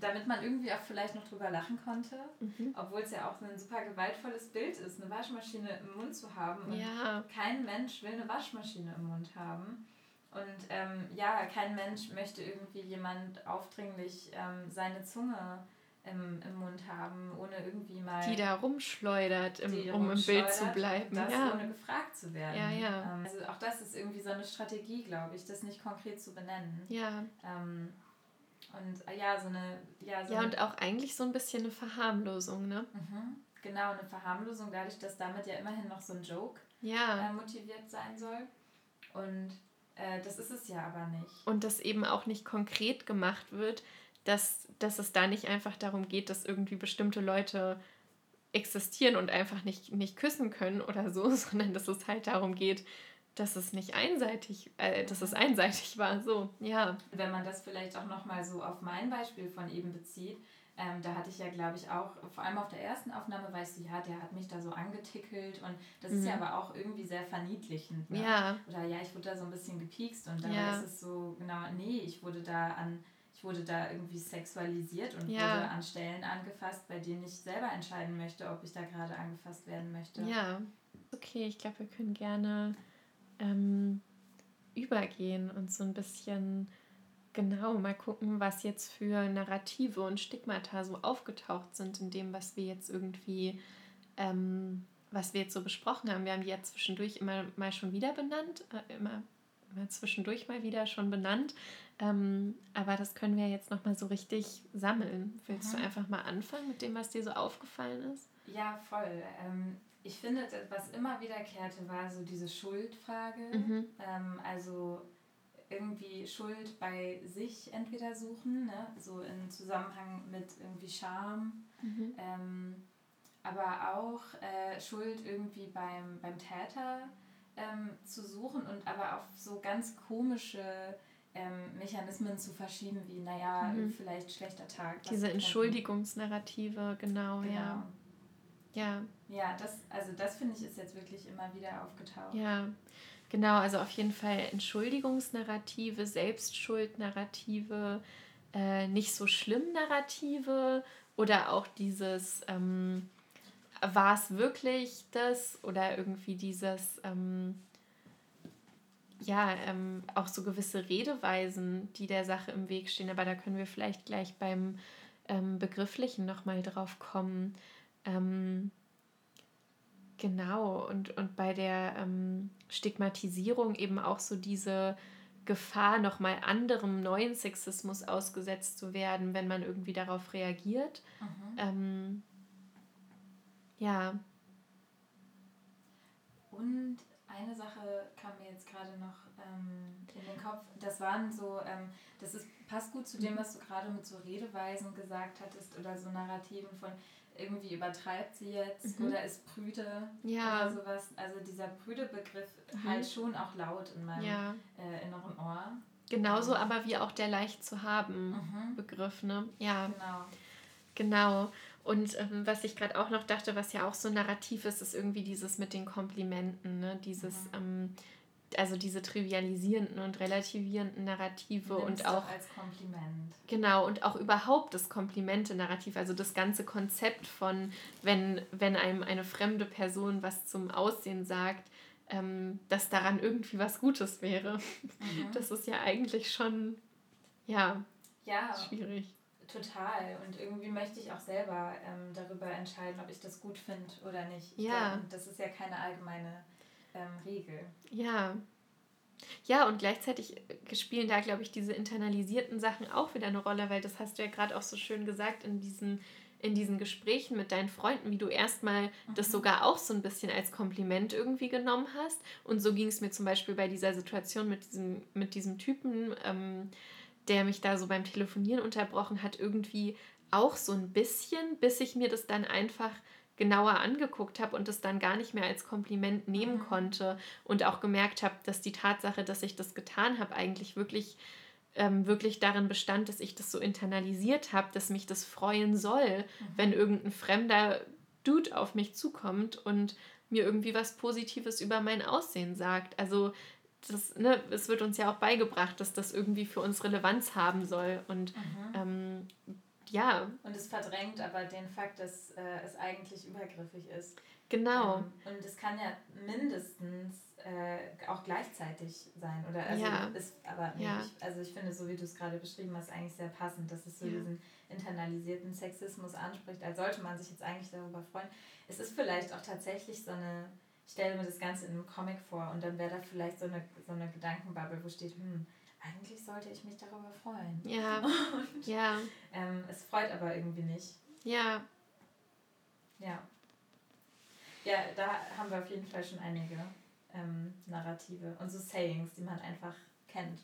damit man irgendwie auch vielleicht noch drüber lachen konnte, mhm. obwohl es ja auch ein super gewaltvolles Bild ist, eine Waschmaschine im Mund zu haben. Und ja. kein Mensch will eine Waschmaschine im Mund haben. Und ähm, ja, kein Mensch möchte irgendwie jemand aufdringlich ähm, seine Zunge im, im Mund haben, ohne irgendwie mal. Die da rumschleudert, im, um im Bild zu bleiben. Das ja. ohne gefragt zu werden. Ja, ja. Ähm, also auch das ist irgendwie so eine Strategie, glaube ich, das nicht konkret zu benennen. Ja. Ähm, und äh, ja, so eine. Ja, so ja und auch eigentlich so ein bisschen eine Verharmlosung, ne? Mhm. Genau, eine Verharmlosung, dadurch, dass damit ja immerhin noch so ein Joke ja. äh, motiviert sein soll. Und äh, das ist es ja aber nicht. Und das eben auch nicht konkret gemacht wird, dass, dass es da nicht einfach darum geht, dass irgendwie bestimmte Leute existieren und einfach nicht, nicht küssen können oder so, sondern dass es halt darum geht, dass es nicht einseitig, äh, dass es einseitig war. So, ja. Wenn man das vielleicht auch nochmal so auf mein Beispiel von eben bezieht, ähm, da hatte ich ja, glaube ich, auch, vor allem auf der ersten Aufnahme, weißt du, ja, der hat mich da so angetickelt und das mhm. ist ja mhm. aber auch irgendwie sehr verniedlichend. Ne? Ja. Oder ja, ich wurde da so ein bisschen gepiekst und dann ja. ist es so, genau, nee, ich wurde da an ich wurde da irgendwie sexualisiert und ja. wurde an Stellen angefasst, bei denen ich selber entscheiden möchte, ob ich da gerade angefasst werden möchte. Ja, okay, ich glaube, wir können gerne ähm, übergehen und so ein bisschen genau mal gucken, was jetzt für Narrative und Stigmata so aufgetaucht sind in dem, was wir jetzt irgendwie, ähm, was wir jetzt so besprochen haben. Wir haben die ja zwischendurch immer mal schon wieder benannt, äh, immer, immer zwischendurch mal wieder schon benannt. Ähm, aber das können wir jetzt nochmal so richtig sammeln. Willst mhm. du einfach mal anfangen mit dem, was dir so aufgefallen ist? Ja, voll. Ähm, ich finde, was immer wiederkehrte, war so diese Schuldfrage. Mhm. Ähm, also irgendwie Schuld bei sich entweder suchen, ne? so im Zusammenhang mit irgendwie Scham. Mhm. Ähm, aber auch äh, Schuld irgendwie beim, beim Täter ähm, zu suchen und aber auf so ganz komische ähm, Mechanismen zu verschieben, wie, naja, mhm. vielleicht schlechter Tag. Diese Entschuldigungsnarrative, genau, genau, ja. Ja. Ja, das, also das finde ich ist jetzt wirklich immer wieder aufgetaucht. Ja, genau, also auf jeden Fall Entschuldigungsnarrative, Selbstschuldnarrative, äh, nicht so schlimm Narrative oder auch dieses, ähm, war es wirklich das oder irgendwie dieses, ähm, ja, ähm, auch so gewisse Redeweisen, die der Sache im Weg stehen. Aber da können wir vielleicht gleich beim ähm, Begrifflichen nochmal drauf kommen. Ähm, genau, und, und bei der ähm, Stigmatisierung eben auch so diese Gefahr, nochmal anderem neuen Sexismus ausgesetzt zu werden, wenn man irgendwie darauf reagiert. Mhm. Ähm, ja. Und eine Sache kam mir jetzt gerade noch ähm, in den Kopf. Das waren so, ähm, das ist, passt gut zu dem, mhm. was du gerade mit so Redeweisen gesagt hattest oder so Narrativen von irgendwie übertreibt sie jetzt mhm. oder ist prüde ja. oder sowas. Also dieser prüde Begriff mhm. halt schon auch laut in meinem ja. äh, inneren Ohr. Genauso ähm. aber wie auch der leicht zu haben mhm. Begriff, ne? Ja. Genau. Genau. Und ähm, was ich gerade auch noch dachte, was ja auch so narrativ ist, ist irgendwie dieses mit den Komplimenten, ne? Dieses, mhm. ähm, also diese trivialisierenden und relativierenden Narrative Nimmst und auch als Kompliment. Genau, und auch überhaupt das Komplimente-Narrativ, also das ganze Konzept von, wenn, wenn einem eine fremde Person was zum Aussehen sagt, ähm, dass daran irgendwie was Gutes wäre. Mhm. Das ist ja eigentlich schon, ja, ja schwierig. Total. Und irgendwie möchte ich auch selber ähm, darüber entscheiden, ob ich das gut finde oder nicht. Ja. Und das ist ja keine allgemeine ähm, Regel. Ja. Ja, und gleichzeitig äh, spielen da, glaube ich, diese internalisierten Sachen auch wieder eine Rolle, weil das hast du ja gerade auch so schön gesagt in diesen, in diesen Gesprächen mit deinen Freunden, wie du erstmal mhm. das sogar auch so ein bisschen als Kompliment irgendwie genommen hast. Und so ging es mir zum Beispiel bei dieser Situation mit diesem, mit diesem Typen. Ähm, der mich da so beim Telefonieren unterbrochen hat, irgendwie auch so ein bisschen, bis ich mir das dann einfach genauer angeguckt habe und es dann gar nicht mehr als Kompliment nehmen mhm. konnte und auch gemerkt habe, dass die Tatsache, dass ich das getan habe, eigentlich wirklich ähm, wirklich darin bestand, dass ich das so internalisiert habe, dass mich das freuen soll, mhm. wenn irgendein fremder Dude auf mich zukommt und mir irgendwie was Positives über mein Aussehen sagt. Also das, ne, es wird uns ja auch beigebracht, dass das irgendwie für uns Relevanz haben soll. Und mhm. ähm, ja. Und es verdrängt aber den Fakt, dass äh, es eigentlich übergriffig ist. Genau. Ähm, und es kann ja mindestens äh, auch gleichzeitig sein. Oder also ja. ist, aber ja. ich, also ich finde, so wie du es gerade beschrieben hast, eigentlich sehr passend, dass es so ja. diesen internalisierten Sexismus anspricht, als sollte man sich jetzt eigentlich darüber freuen. Es ist vielleicht auch tatsächlich so eine, ich stelle mir das Ganze in einem Comic vor und dann wäre da vielleicht so eine, so eine Gedankenbubble, wo steht, hm, eigentlich sollte ich mich darüber freuen. Ja. Und, ja. Ähm, es freut aber irgendwie nicht. Ja. Ja. Ja, da haben wir auf jeden Fall schon einige ähm, Narrative und so Sayings, die man einfach kennt,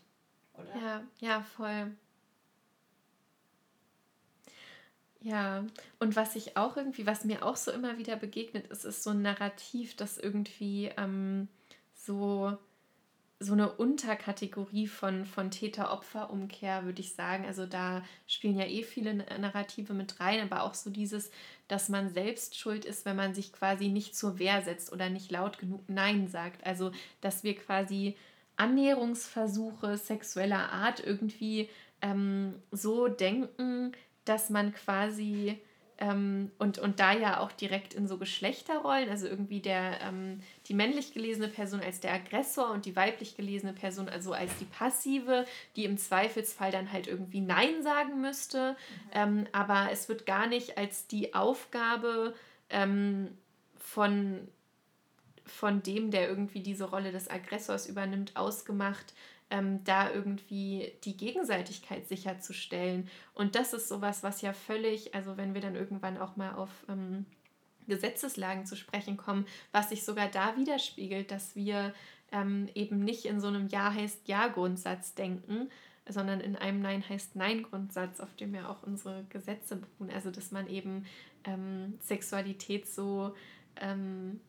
oder? Ja, ja, voll. Ja, und was ich auch irgendwie, was mir auch so immer wieder begegnet ist, ist so ein Narrativ, das irgendwie ähm, so so eine Unterkategorie von, von Täter-Opfer-Umkehr, würde ich sagen. Also da spielen ja eh viele Narrative mit rein, aber auch so dieses, dass man selbst schuld ist, wenn man sich quasi nicht zur Wehr setzt oder nicht laut genug Nein sagt. Also dass wir quasi Annäherungsversuche sexueller Art irgendwie ähm, so denken, dass man quasi ähm, und, und da ja auch direkt in so Geschlechterrollen, also irgendwie der, ähm, die männlich gelesene Person als der Aggressor und die weiblich gelesene Person also als die Passive, die im Zweifelsfall dann halt irgendwie Nein sagen müsste. Mhm. Ähm, aber es wird gar nicht als die Aufgabe ähm, von von dem, der irgendwie diese Rolle des Aggressors übernimmt, ausgemacht, ähm, da irgendwie die Gegenseitigkeit sicherzustellen. Und das ist sowas, was ja völlig, also wenn wir dann irgendwann auch mal auf ähm, Gesetzeslagen zu sprechen kommen, was sich sogar da widerspiegelt, dass wir ähm, eben nicht in so einem Ja heißt Ja-Grundsatz denken, sondern in einem Nein heißt Nein-Grundsatz, auf dem ja auch unsere Gesetze beruhen. Also dass man eben ähm, Sexualität so ähm,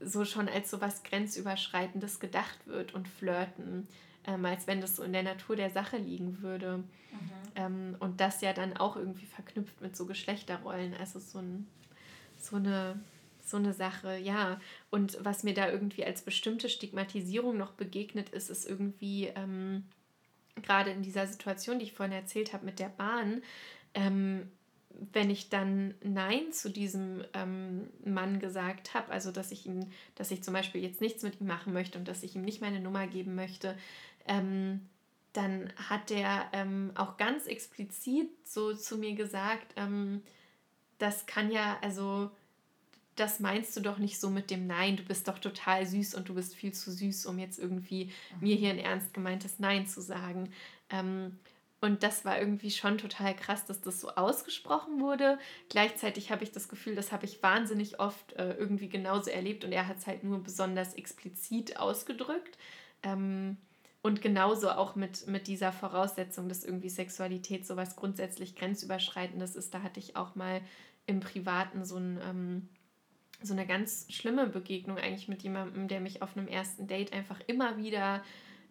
so schon als so was Grenzüberschreitendes gedacht wird und Flirten ähm, als wenn das so in der Natur der Sache liegen würde. Mhm. Ähm, und das ja dann auch irgendwie verknüpft mit so Geschlechterrollen. Also so, ein, so, eine, so eine Sache, ja. Und was mir da irgendwie als bestimmte Stigmatisierung noch begegnet ist, ist irgendwie ähm, gerade in dieser Situation, die ich vorhin erzählt habe mit der Bahn, ähm, wenn ich dann Nein zu diesem ähm, Mann gesagt habe, also dass ich ihm, dass ich zum Beispiel jetzt nichts mit ihm machen möchte und dass ich ihm nicht meine Nummer geben möchte, ähm, dann hat der ähm, auch ganz explizit so zu mir gesagt, ähm, das kann ja, also das meinst du doch nicht so mit dem Nein, du bist doch total süß und du bist viel zu süß, um jetzt irgendwie mir hier ein ernst gemeintes Nein zu sagen. Ähm, und das war irgendwie schon total krass, dass das so ausgesprochen wurde. Gleichzeitig habe ich das Gefühl, das habe ich wahnsinnig oft äh, irgendwie genauso erlebt und er hat es halt nur besonders explizit ausgedrückt. Ähm, und genauso auch mit, mit dieser Voraussetzung, dass irgendwie Sexualität so was grundsätzlich Grenzüberschreitendes ist. Da hatte ich auch mal im Privaten so, ein, ähm, so eine ganz schlimme Begegnung eigentlich mit jemandem, der mich auf einem ersten Date einfach immer wieder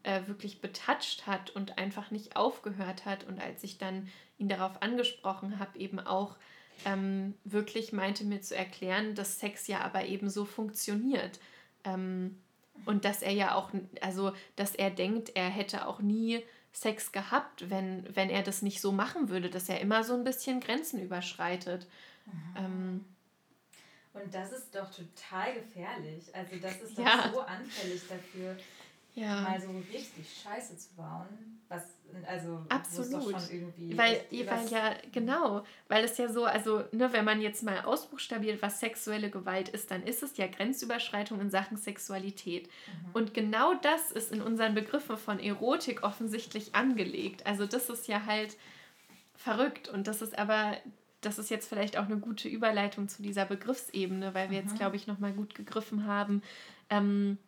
äh, wirklich betatscht hat und einfach nicht aufgehört hat. Und als ich dann ihn darauf angesprochen habe, eben auch ähm, wirklich meinte mir zu erklären, dass Sex ja aber eben so funktioniert. Ähm, und dass er ja auch, also dass er denkt, er hätte auch nie Sex gehabt, wenn, wenn er das nicht so machen würde, dass er immer so ein bisschen Grenzen überschreitet. Mhm. Ähm, und das ist doch total gefährlich. Also das ist doch ja. so anfällig dafür, ja. mal so richtig Scheiße zu bauen. Was, also, Absolut. weil, weil ja, genau, weil es ja so, also, ne, wenn man jetzt mal ausbuchstabiert, was sexuelle Gewalt ist, dann ist es ja Grenzüberschreitung in Sachen Sexualität. Mhm. Und genau das ist in unseren Begriffen von Erotik offensichtlich angelegt. Also, das ist ja halt verrückt. Und das ist aber das ist jetzt vielleicht auch eine gute Überleitung zu dieser Begriffsebene, weil wir mhm. jetzt, glaube ich, nochmal gut gegriffen haben, ähm,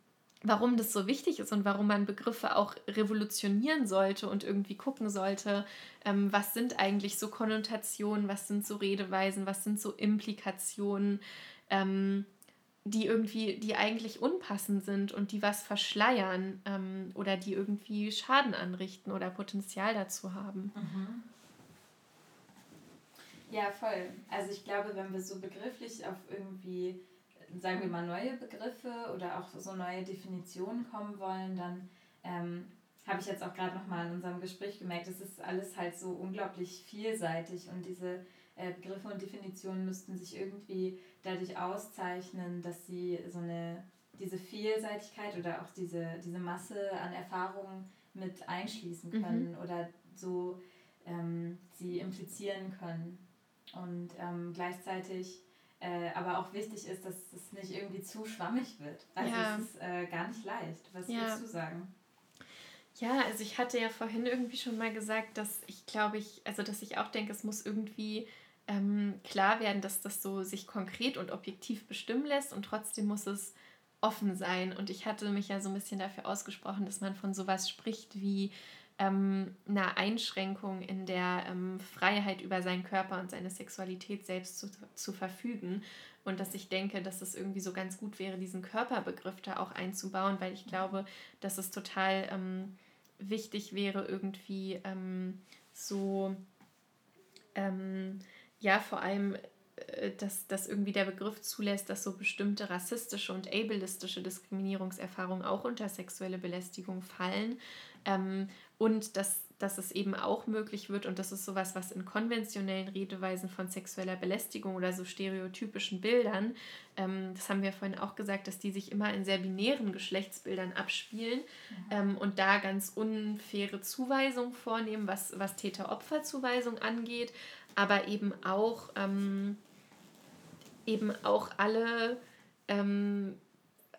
warum das so wichtig ist und warum man Begriffe auch revolutionieren sollte und irgendwie gucken sollte, ähm, was sind eigentlich so Konnotationen, was sind so Redeweisen, was sind so Implikationen, ähm, die irgendwie, die eigentlich unpassend sind und die was verschleiern ähm, oder die irgendwie Schaden anrichten oder Potenzial dazu haben. Mhm. Ja, voll. Also ich glaube, wenn wir so begrifflich auf irgendwie sagen wir mal, neue Begriffe oder auch so neue Definitionen kommen wollen, dann ähm, habe ich jetzt auch gerade nochmal in unserem Gespräch gemerkt, es ist alles halt so unglaublich vielseitig und diese äh, Begriffe und Definitionen müssten sich irgendwie dadurch auszeichnen, dass sie so eine diese Vielseitigkeit oder auch diese, diese Masse an Erfahrungen mit einschließen mhm. können mhm. oder so ähm, sie implizieren können. Und ähm, gleichzeitig äh, aber auch wichtig ist, dass es nicht irgendwie zu schwammig wird. Also ja. es ist äh, gar nicht leicht. Was ja. würdest du sagen? Ja, also ich hatte ja vorhin irgendwie schon mal gesagt, dass ich glaube ich, also dass ich auch denke, es muss irgendwie ähm, klar werden, dass das so sich konkret und objektiv bestimmen lässt und trotzdem muss es offen sein. Und ich hatte mich ja so ein bisschen dafür ausgesprochen, dass man von sowas spricht wie ähm, einer Einschränkung in der ähm, Freiheit über seinen Körper und seine Sexualität selbst zu, zu verfügen. Und dass ich denke, dass es irgendwie so ganz gut wäre, diesen Körperbegriff da auch einzubauen, weil ich glaube, dass es total ähm, wichtig wäre, irgendwie ähm, so, ähm, ja, vor allem äh, dass, dass irgendwie der Begriff zulässt, dass so bestimmte rassistische und ableistische Diskriminierungserfahrungen auch unter sexuelle Belästigung fallen. Ähm, und dass, dass es eben auch möglich wird, und das ist sowas, was in konventionellen Redeweisen von sexueller Belästigung oder so stereotypischen Bildern, ähm, das haben wir vorhin auch gesagt, dass die sich immer in sehr binären Geschlechtsbildern abspielen mhm. ähm, und da ganz unfaire Zuweisungen vornehmen, was, was Täter-Opfer-Zuweisung angeht, aber eben auch, ähm, eben auch alle ähm,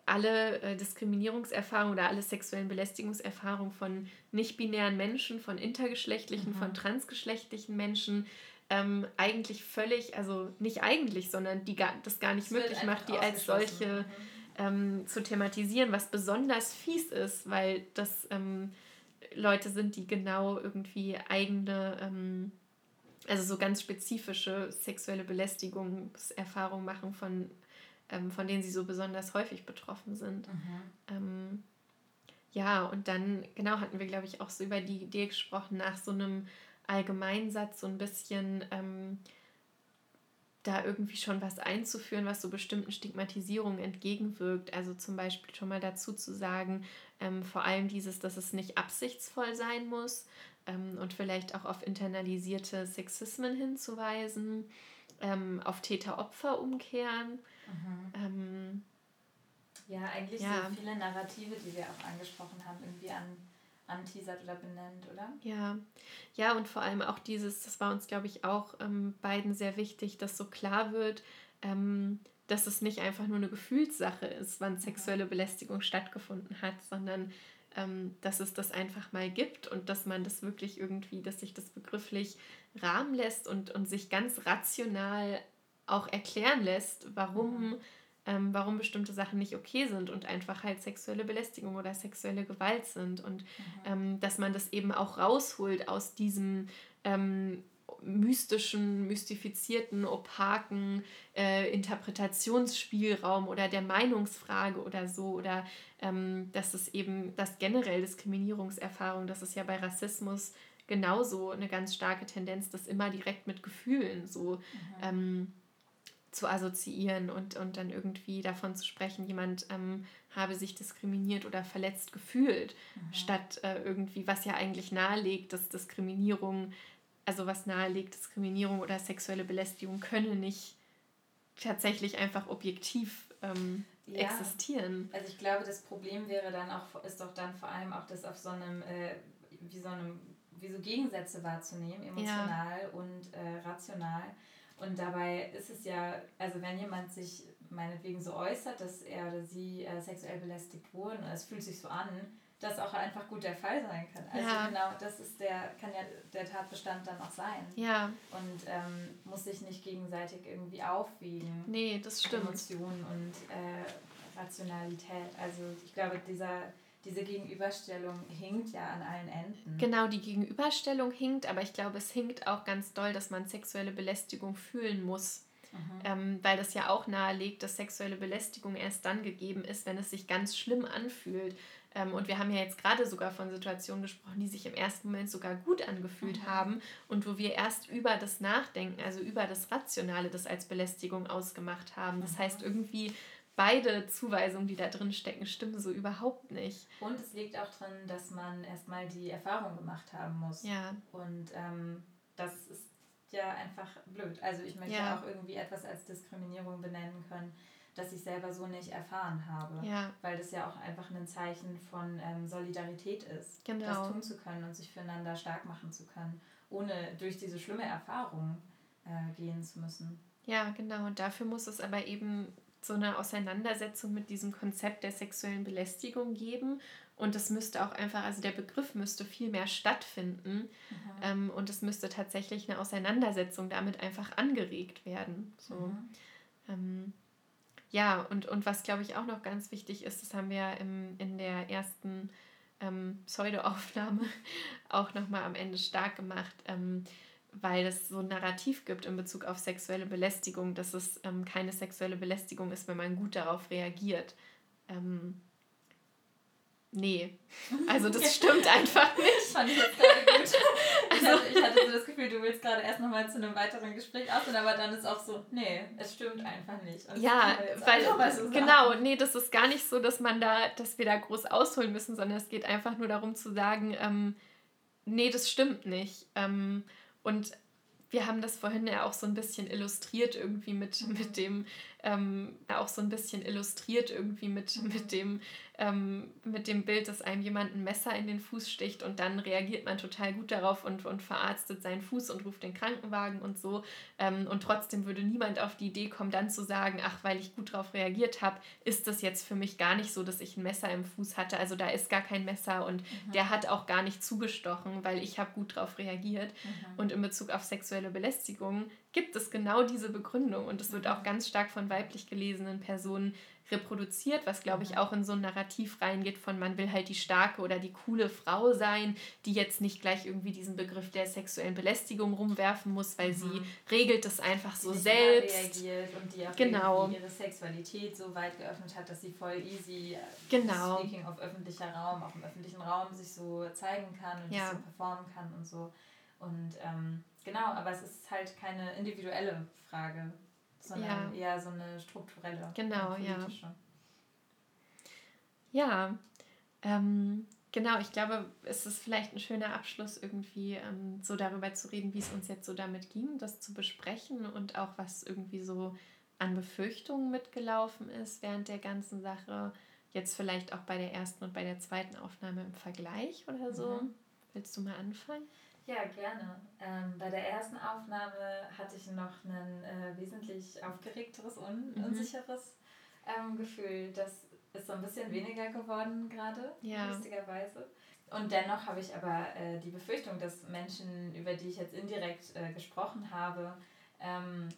alle äh, Diskriminierungserfahrungen oder alle sexuellen Belästigungserfahrungen von nicht-binären Menschen, von intergeschlechtlichen, mhm. von transgeschlechtlichen Menschen ähm, eigentlich völlig, also nicht eigentlich, sondern die gar, das gar nicht das möglich macht, die als solche mhm. ähm, zu thematisieren, was besonders fies ist, weil das ähm, Leute sind, die genau irgendwie eigene, ähm, also so ganz spezifische sexuelle Belästigungserfahrungen machen von ähm, von denen sie so besonders häufig betroffen sind. Mhm. Ähm, ja, und dann, genau, hatten wir, glaube ich, auch so über die Idee gesprochen, nach so einem Allgemeinsatz so ein bisschen ähm, da irgendwie schon was einzuführen, was so bestimmten Stigmatisierungen entgegenwirkt. Also zum Beispiel schon mal dazu zu sagen, ähm, vor allem dieses, dass es nicht absichtsvoll sein muss ähm, und vielleicht auch auf internalisierte Sexismen hinzuweisen, ähm, auf Täter-Opfer umkehren Mhm. Ähm, ja, eigentlich ja. so viele Narrative, die wir auch angesprochen haben, irgendwie an anteasert oder benennt, oder? Ja, ja, und vor allem auch dieses, das war uns, glaube ich, auch ähm, beiden sehr wichtig, dass so klar wird, ähm, dass es nicht einfach nur eine Gefühlssache ist, wann mhm. sexuelle Belästigung stattgefunden hat, sondern dass es das einfach mal gibt und dass man das wirklich irgendwie, dass sich das begrifflich rahmen lässt und, und sich ganz rational auch erklären lässt, warum, ähm, warum bestimmte Sachen nicht okay sind und einfach halt sexuelle Belästigung oder sexuelle Gewalt sind. Und mhm. ähm, dass man das eben auch rausholt aus diesem ähm, mystischen, mystifizierten, opaken äh, Interpretationsspielraum oder der Meinungsfrage oder so. Oder ähm, dass es eben, dass generell Diskriminierungserfahrung, das ist ja bei Rassismus genauso eine ganz starke Tendenz, das immer direkt mit Gefühlen so mhm. ähm, zu assoziieren und, und dann irgendwie davon zu sprechen, jemand ähm, habe sich diskriminiert oder verletzt gefühlt, mhm. statt äh, irgendwie, was ja eigentlich nahelegt, dass Diskriminierung, also was nahelegt, Diskriminierung oder sexuelle Belästigung könne nicht tatsächlich einfach objektiv ähm, ja. existieren. Also ich glaube, das Problem wäre dann auch, ist doch dann vor allem auch das auf so einem, äh, wie so einem, wie so Gegensätze wahrzunehmen, emotional ja. und äh, rational und dabei ist es ja, also wenn jemand sich meinetwegen so äußert, dass er oder sie äh, sexuell belästigt wurde und es fühlt sich so an, dass auch einfach gut der Fall sein kann. Also ja. genau, das ist der, kann ja der Tatbestand dann auch sein. Ja. Und ähm, muss sich nicht gegenseitig irgendwie aufwiegen. Nee, das stimmt. Emotionen und äh, Rationalität. Also ich glaube, dieser, diese Gegenüberstellung hinkt ja an allen Enden. Genau, die Gegenüberstellung hinkt, aber ich glaube, es hinkt auch ganz doll, dass man sexuelle Belästigung fühlen muss. Mhm. Ähm, weil das ja auch nahelegt, dass sexuelle Belästigung erst dann gegeben ist, wenn es sich ganz schlimm anfühlt. Ähm, und wir haben ja jetzt gerade sogar von Situationen gesprochen, die sich im ersten Moment sogar gut angefühlt mhm. haben und wo wir erst über das Nachdenken, also über das Rationale, das als Belästigung ausgemacht haben. Das mhm. heißt, irgendwie beide Zuweisungen, die da drin stecken, stimmen so überhaupt nicht. Und es liegt auch drin, dass man erstmal die Erfahrung gemacht haben muss. Ja. Und ähm, das ist ja einfach blöd. Also ich möchte ja. auch irgendwie etwas als Diskriminierung benennen können das ich selber so nicht erfahren habe. Ja. Weil das ja auch einfach ein Zeichen von ähm, Solidarität ist, genau. das tun zu können und sich füreinander stark machen zu können, ohne durch diese schlimme Erfahrung äh, gehen zu müssen. Ja, genau. Und dafür muss es aber eben so eine Auseinandersetzung mit diesem Konzept der sexuellen Belästigung geben. Und das müsste auch einfach, also der Begriff müsste viel mehr stattfinden. Mhm. Ähm, und es müsste tatsächlich eine Auseinandersetzung damit einfach angeregt werden. So. Mhm. Ähm, ja, und, und was glaube ich auch noch ganz wichtig ist, das haben wir im, in der ersten ähm, Pseudo-Aufnahme auch nochmal am Ende stark gemacht, ähm, weil es so ein Narrativ gibt in Bezug auf sexuelle Belästigung, dass es ähm, keine sexuelle Belästigung ist, wenn man gut darauf reagiert. Ähm, Nee, also das stimmt einfach nicht. Fand ich jetzt gerade gut. Ich, also, hatte, ich hatte so das Gefühl, du willst gerade erst nochmal zu einem weiteren Gespräch aus, aber dann ist auch so, nee, es stimmt einfach nicht. Und ja, weil, so genau, nee, das ist gar nicht so, dass man da, dass wir da groß ausholen müssen, sondern es geht einfach nur darum zu sagen, ähm, nee, das stimmt nicht. Ähm, und wir haben das vorhin ja auch so ein bisschen illustriert irgendwie mit, mhm. mit dem, ähm, auch so ein bisschen illustriert irgendwie mit, mhm. mit dem, ähm, mit dem Bild, dass einem jemand ein Messer in den Fuß sticht und dann reagiert man total gut darauf und, und verarztet seinen Fuß und ruft den Krankenwagen und so. Ähm, und trotzdem würde niemand auf die Idee kommen, dann zu sagen, ach, weil ich gut darauf reagiert habe, ist das jetzt für mich gar nicht so, dass ich ein Messer im Fuß hatte. Also da ist gar kein Messer und mhm. der hat auch gar nicht zugestochen, weil ich habe gut darauf reagiert. Mhm. Und in Bezug auf sexuelle Belästigung gibt es genau diese Begründung und es wird auch ganz stark von weiblich gelesenen Personen reproduziert, was glaube ich mhm. auch in so ein Narrativ reingeht von man will halt die starke oder die coole Frau sein, die jetzt nicht gleich irgendwie diesen Begriff der sexuellen Belästigung rumwerfen muss, weil mhm. sie regelt es einfach so die selbst. reagiert und die auch genau. ihre Sexualität so weit geöffnet hat, dass sie voll easy äh, genau. speaking auf öffentlicher Raum, auch im öffentlichen Raum sich so zeigen kann und ja. so performen kann und so. Und ähm, genau, aber es ist halt keine individuelle Frage sondern ja. eher so eine strukturelle. Genau, ja. Ja, ähm, genau, ich glaube, es ist vielleicht ein schöner Abschluss, irgendwie ähm, so darüber zu reden, wie es uns jetzt so damit ging, das zu besprechen und auch was irgendwie so an Befürchtungen mitgelaufen ist während der ganzen Sache. Jetzt vielleicht auch bei der ersten und bei der zweiten Aufnahme im Vergleich oder so. Mhm. Willst du mal anfangen? Ja, gerne. Ähm, bei der ersten Aufnahme hatte ich noch ein äh, wesentlich aufgeregteres und mhm. unsicheres ähm, Gefühl. Das ist so ein bisschen weniger geworden gerade, ja. lustigerweise. Und dennoch habe ich aber äh, die Befürchtung, dass Menschen, über die ich jetzt indirekt äh, gesprochen habe, ähm,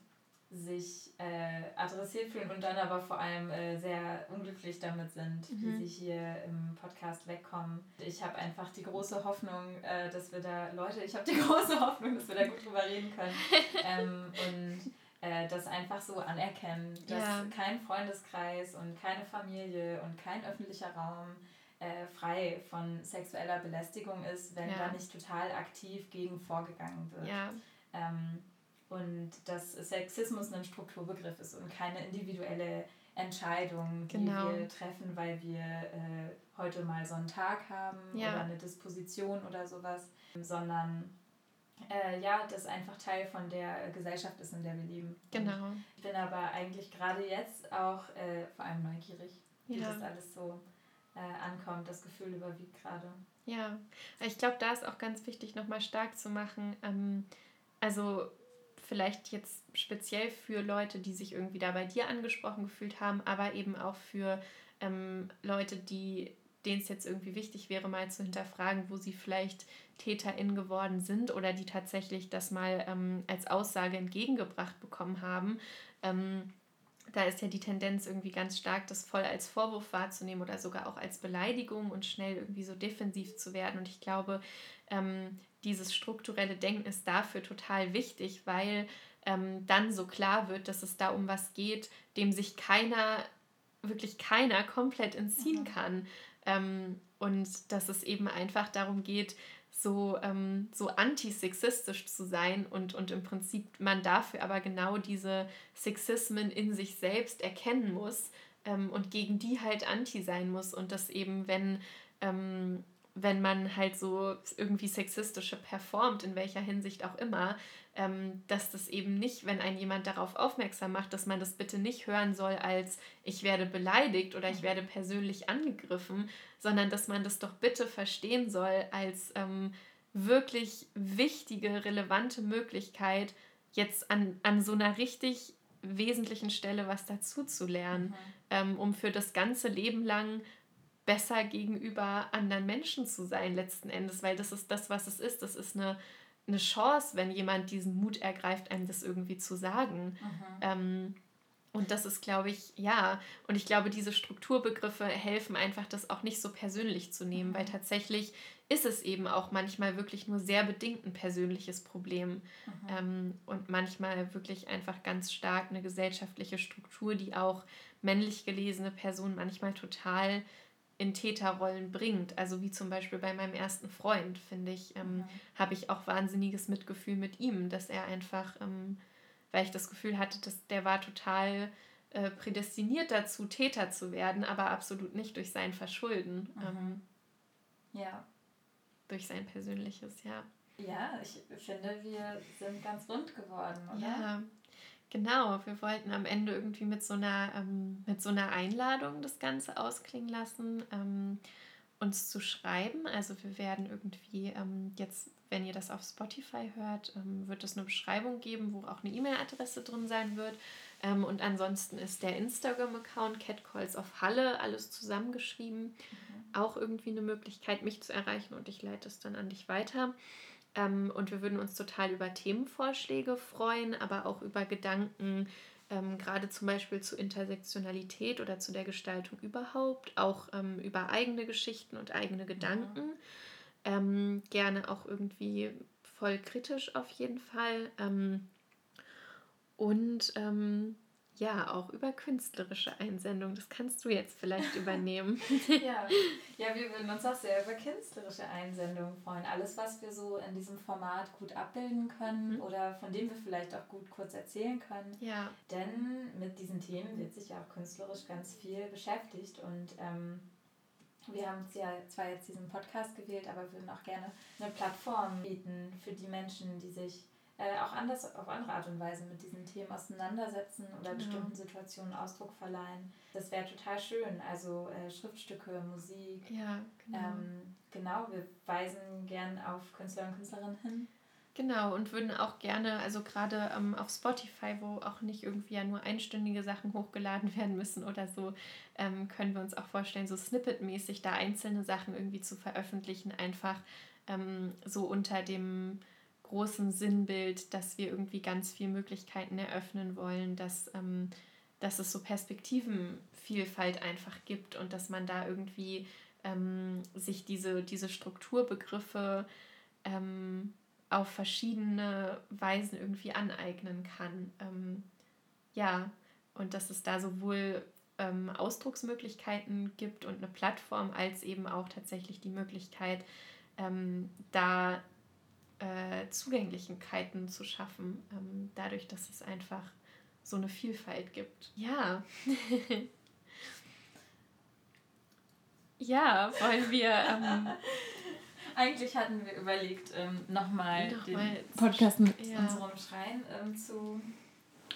sich äh, adressiert fühlen und dann aber vor allem äh, sehr unglücklich damit sind, mhm. wie sie hier im Podcast wegkommen. Ich habe einfach die große Hoffnung, äh, dass wir da, Leute, ich habe die große Hoffnung, dass wir da gut drüber reden können ähm, und äh, das einfach so anerkennen, dass ja. kein Freundeskreis und keine Familie und kein öffentlicher Raum äh, frei von sexueller Belästigung ist, wenn ja. da nicht total aktiv gegen vorgegangen wird. Ja. Ähm, und dass Sexismus ein Strukturbegriff ist und keine individuelle Entscheidung, die genau. wir treffen, weil wir äh, heute mal so einen Tag haben ja. oder eine Disposition oder sowas, sondern äh, ja, das einfach Teil von der Gesellschaft ist, in der wir leben. Genau. Und ich bin aber eigentlich gerade jetzt auch äh, vor allem neugierig, wie ja. das alles so äh, ankommt. Das Gefühl überwiegt gerade. Ja, ich glaube, da ist auch ganz wichtig, nochmal stark zu machen. Ähm, also vielleicht jetzt speziell für Leute, die sich irgendwie da bei dir angesprochen gefühlt haben, aber eben auch für ähm, Leute, die denen es jetzt irgendwie wichtig wäre, mal zu hinterfragen, wo sie vielleicht TäterInnen geworden sind oder die tatsächlich das mal ähm, als Aussage entgegengebracht bekommen haben. Ähm, da ist ja die Tendenz irgendwie ganz stark, das voll als Vorwurf wahrzunehmen oder sogar auch als Beleidigung und schnell irgendwie so defensiv zu werden. Und ich glaube, ähm, dieses strukturelle Denken ist dafür total wichtig, weil ähm, dann so klar wird, dass es da um was geht, dem sich keiner, wirklich keiner komplett entziehen mhm. kann. Ähm, und dass es eben einfach darum geht, so, ähm, so antisexistisch zu sein und, und im Prinzip man dafür aber genau diese Sexismen in sich selbst erkennen muss ähm, und gegen die halt anti sein muss und dass eben, wenn, ähm, wenn man halt so irgendwie sexistische performt, in welcher Hinsicht auch immer, ähm, dass das eben nicht, wenn ein jemand darauf aufmerksam macht, dass man das bitte nicht hören soll als ich werde beleidigt oder ich mhm. werde persönlich angegriffen, sondern dass man das doch bitte verstehen soll als ähm, wirklich wichtige, relevante Möglichkeit, jetzt an, an so einer richtig wesentlichen Stelle was dazu zu lernen, mhm. ähm, um für das ganze Leben lang besser gegenüber anderen Menschen zu sein, letzten Endes, weil das ist das, was es ist. Das ist eine, eine Chance, wenn jemand diesen Mut ergreift, einem das irgendwie zu sagen. Mhm. Ähm, und das ist, glaube ich, ja. Und ich glaube, diese Strukturbegriffe helfen einfach, das auch nicht so persönlich zu nehmen, weil mhm. tatsächlich ist es eben auch manchmal wirklich nur sehr bedingt ein persönliches Problem. Mhm. Ähm, und manchmal wirklich einfach ganz stark eine gesellschaftliche Struktur, die auch männlich gelesene Personen manchmal total in Täterrollen bringt. Also wie zum Beispiel bei meinem ersten Freund, finde ich, ähm, mhm. habe ich auch wahnsinniges Mitgefühl mit ihm, dass er einfach. Ähm, weil ich das Gefühl hatte, dass der war total äh, prädestiniert dazu, Täter zu werden, aber absolut nicht durch sein Verschulden. Mhm. Ähm, ja. Durch sein persönliches, ja. Ja, ich finde, wir sind ganz rund geworden, oder? Ja, genau. Wir wollten am Ende irgendwie mit so einer, ähm, mit so einer Einladung das Ganze ausklingen lassen. Ähm, uns zu schreiben. Also wir werden irgendwie ähm, jetzt, wenn ihr das auf Spotify hört, ähm, wird es eine Beschreibung geben, wo auch eine E-Mail-Adresse drin sein wird. Ähm, und ansonsten ist der Instagram-Account Catcalls auf Halle, alles zusammengeschrieben, mhm. auch irgendwie eine Möglichkeit, mich zu erreichen und ich leite es dann an dich weiter. Ähm, und wir würden uns total über Themenvorschläge freuen, aber auch über Gedanken, ähm, gerade zum Beispiel zu Intersektionalität oder zu der Gestaltung überhaupt, auch ähm, über eigene Geschichten und eigene Gedanken. Mhm. Gerne auch irgendwie voll kritisch auf jeden Fall. Ähm, und ähm, ja, auch über künstlerische Einsendungen. Das kannst du jetzt vielleicht übernehmen. ja. ja, wir würden uns auch sehr über künstlerische Einsendungen freuen. Alles, was wir so in diesem Format gut abbilden können mhm. oder von dem wir vielleicht auch gut kurz erzählen können. Ja. Denn mit diesen Themen wird sich ja auch künstlerisch ganz viel beschäftigt und ähm, wir haben ja zwar jetzt diesen Podcast gewählt, aber würden auch gerne eine Plattform bieten für die Menschen, die sich äh, auch anders auf andere Art und Weise mit diesen Themen auseinandersetzen oder genau. bestimmten Situationen Ausdruck verleihen. Das wäre total schön. Also äh, Schriftstücke, Musik. Ja, genau. Ähm, genau, wir weisen gern auf Künstler und Künstlerinnen hin. Genau, und würden auch gerne, also gerade ähm, auf Spotify, wo auch nicht irgendwie ja nur einstündige Sachen hochgeladen werden müssen oder so, ähm, können wir uns auch vorstellen, so snippetmäßig da einzelne Sachen irgendwie zu veröffentlichen, einfach ähm, so unter dem großen Sinnbild, dass wir irgendwie ganz viele Möglichkeiten eröffnen wollen, dass, ähm, dass es so Perspektivenvielfalt einfach gibt und dass man da irgendwie ähm, sich diese, diese Strukturbegriffe ähm, auf verschiedene Weisen irgendwie aneignen kann. Ähm, ja, und dass es da sowohl ähm, Ausdrucksmöglichkeiten gibt und eine Plattform, als eben auch tatsächlich die Möglichkeit, ähm, da äh, Zugänglichkeiten zu schaffen, ähm, dadurch, dass es einfach so eine Vielfalt gibt. Ja. ja, wollen wir. Ähm, Eigentlich hatten wir überlegt, ähm, nochmal noch den Podcast mit ja. unserem Schreien ähm, zu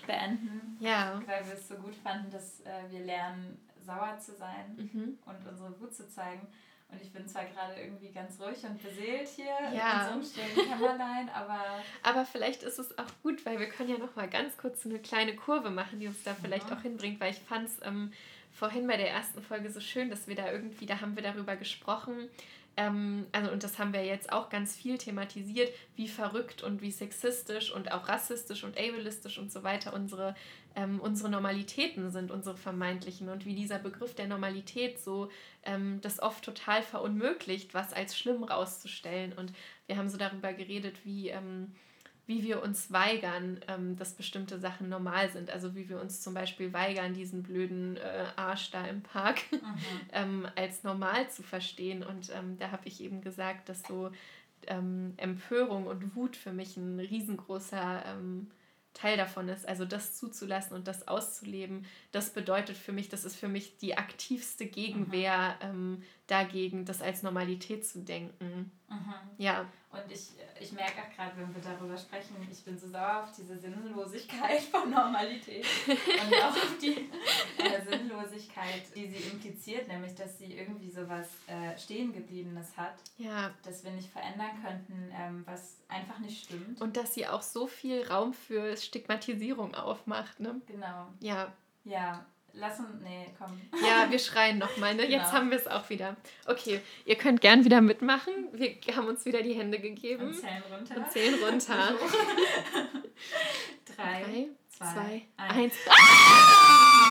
beenden. Ja. Weil wir es so gut fanden, dass äh, wir lernen, sauer zu sein mhm. und unsere Wut zu zeigen. Und ich bin zwar gerade irgendwie ganz ruhig und beseelt hier ja. in so einem stillen Kämmerlein, aber... aber vielleicht ist es auch gut, weil wir können ja noch mal ganz kurz eine kleine Kurve machen, die uns da vielleicht mhm. auch hinbringt, weil ich fand es ähm, vorhin bei der ersten Folge so schön, dass wir da irgendwie, da haben wir darüber gesprochen, ähm, also und das haben wir jetzt auch ganz viel thematisiert, wie verrückt und wie sexistisch und auch rassistisch und ableistisch und so weiter unsere, ähm, unsere Normalitäten sind, unsere vermeintlichen und wie dieser Begriff der Normalität so ähm, das oft total verunmöglicht, was als schlimm rauszustellen. Und wir haben so darüber geredet, wie ähm, wie wir uns weigern, ähm, dass bestimmte Sachen normal sind. Also wie wir uns zum Beispiel weigern, diesen blöden äh, Arsch da im Park mhm. ähm, als normal zu verstehen. Und ähm, da habe ich eben gesagt, dass so ähm, Empörung und Wut für mich ein riesengroßer ähm, Teil davon ist. Also das zuzulassen und das auszuleben, das bedeutet für mich, das ist für mich die aktivste Gegenwehr mhm. ähm, dagegen, das als Normalität zu denken. Mhm. Ja. Und ich, ich merke auch gerade, wenn wir darüber sprechen, ich bin so sauer auf diese Sinnlosigkeit von Normalität und auch auf die äh, Sinnlosigkeit, die sie impliziert, nämlich dass sie irgendwie sowas äh, Stehengebliebenes hat, ja. das wir nicht verändern könnten, ähm, was einfach nicht stimmt. Und dass sie auch so viel Raum für Stigmatisierung aufmacht. Ne? Genau. Ja. Ja, Lass uns, nee, komm. Ja, wir schreien nochmal, ne? Genau. Jetzt haben wir es auch wieder. Okay, ihr könnt gern wieder mitmachen. Wir haben uns wieder die Hände gegeben. Und zählen runter. Und zählen runter. Drei, Drei zwei, zwei, eins. eins. Ah!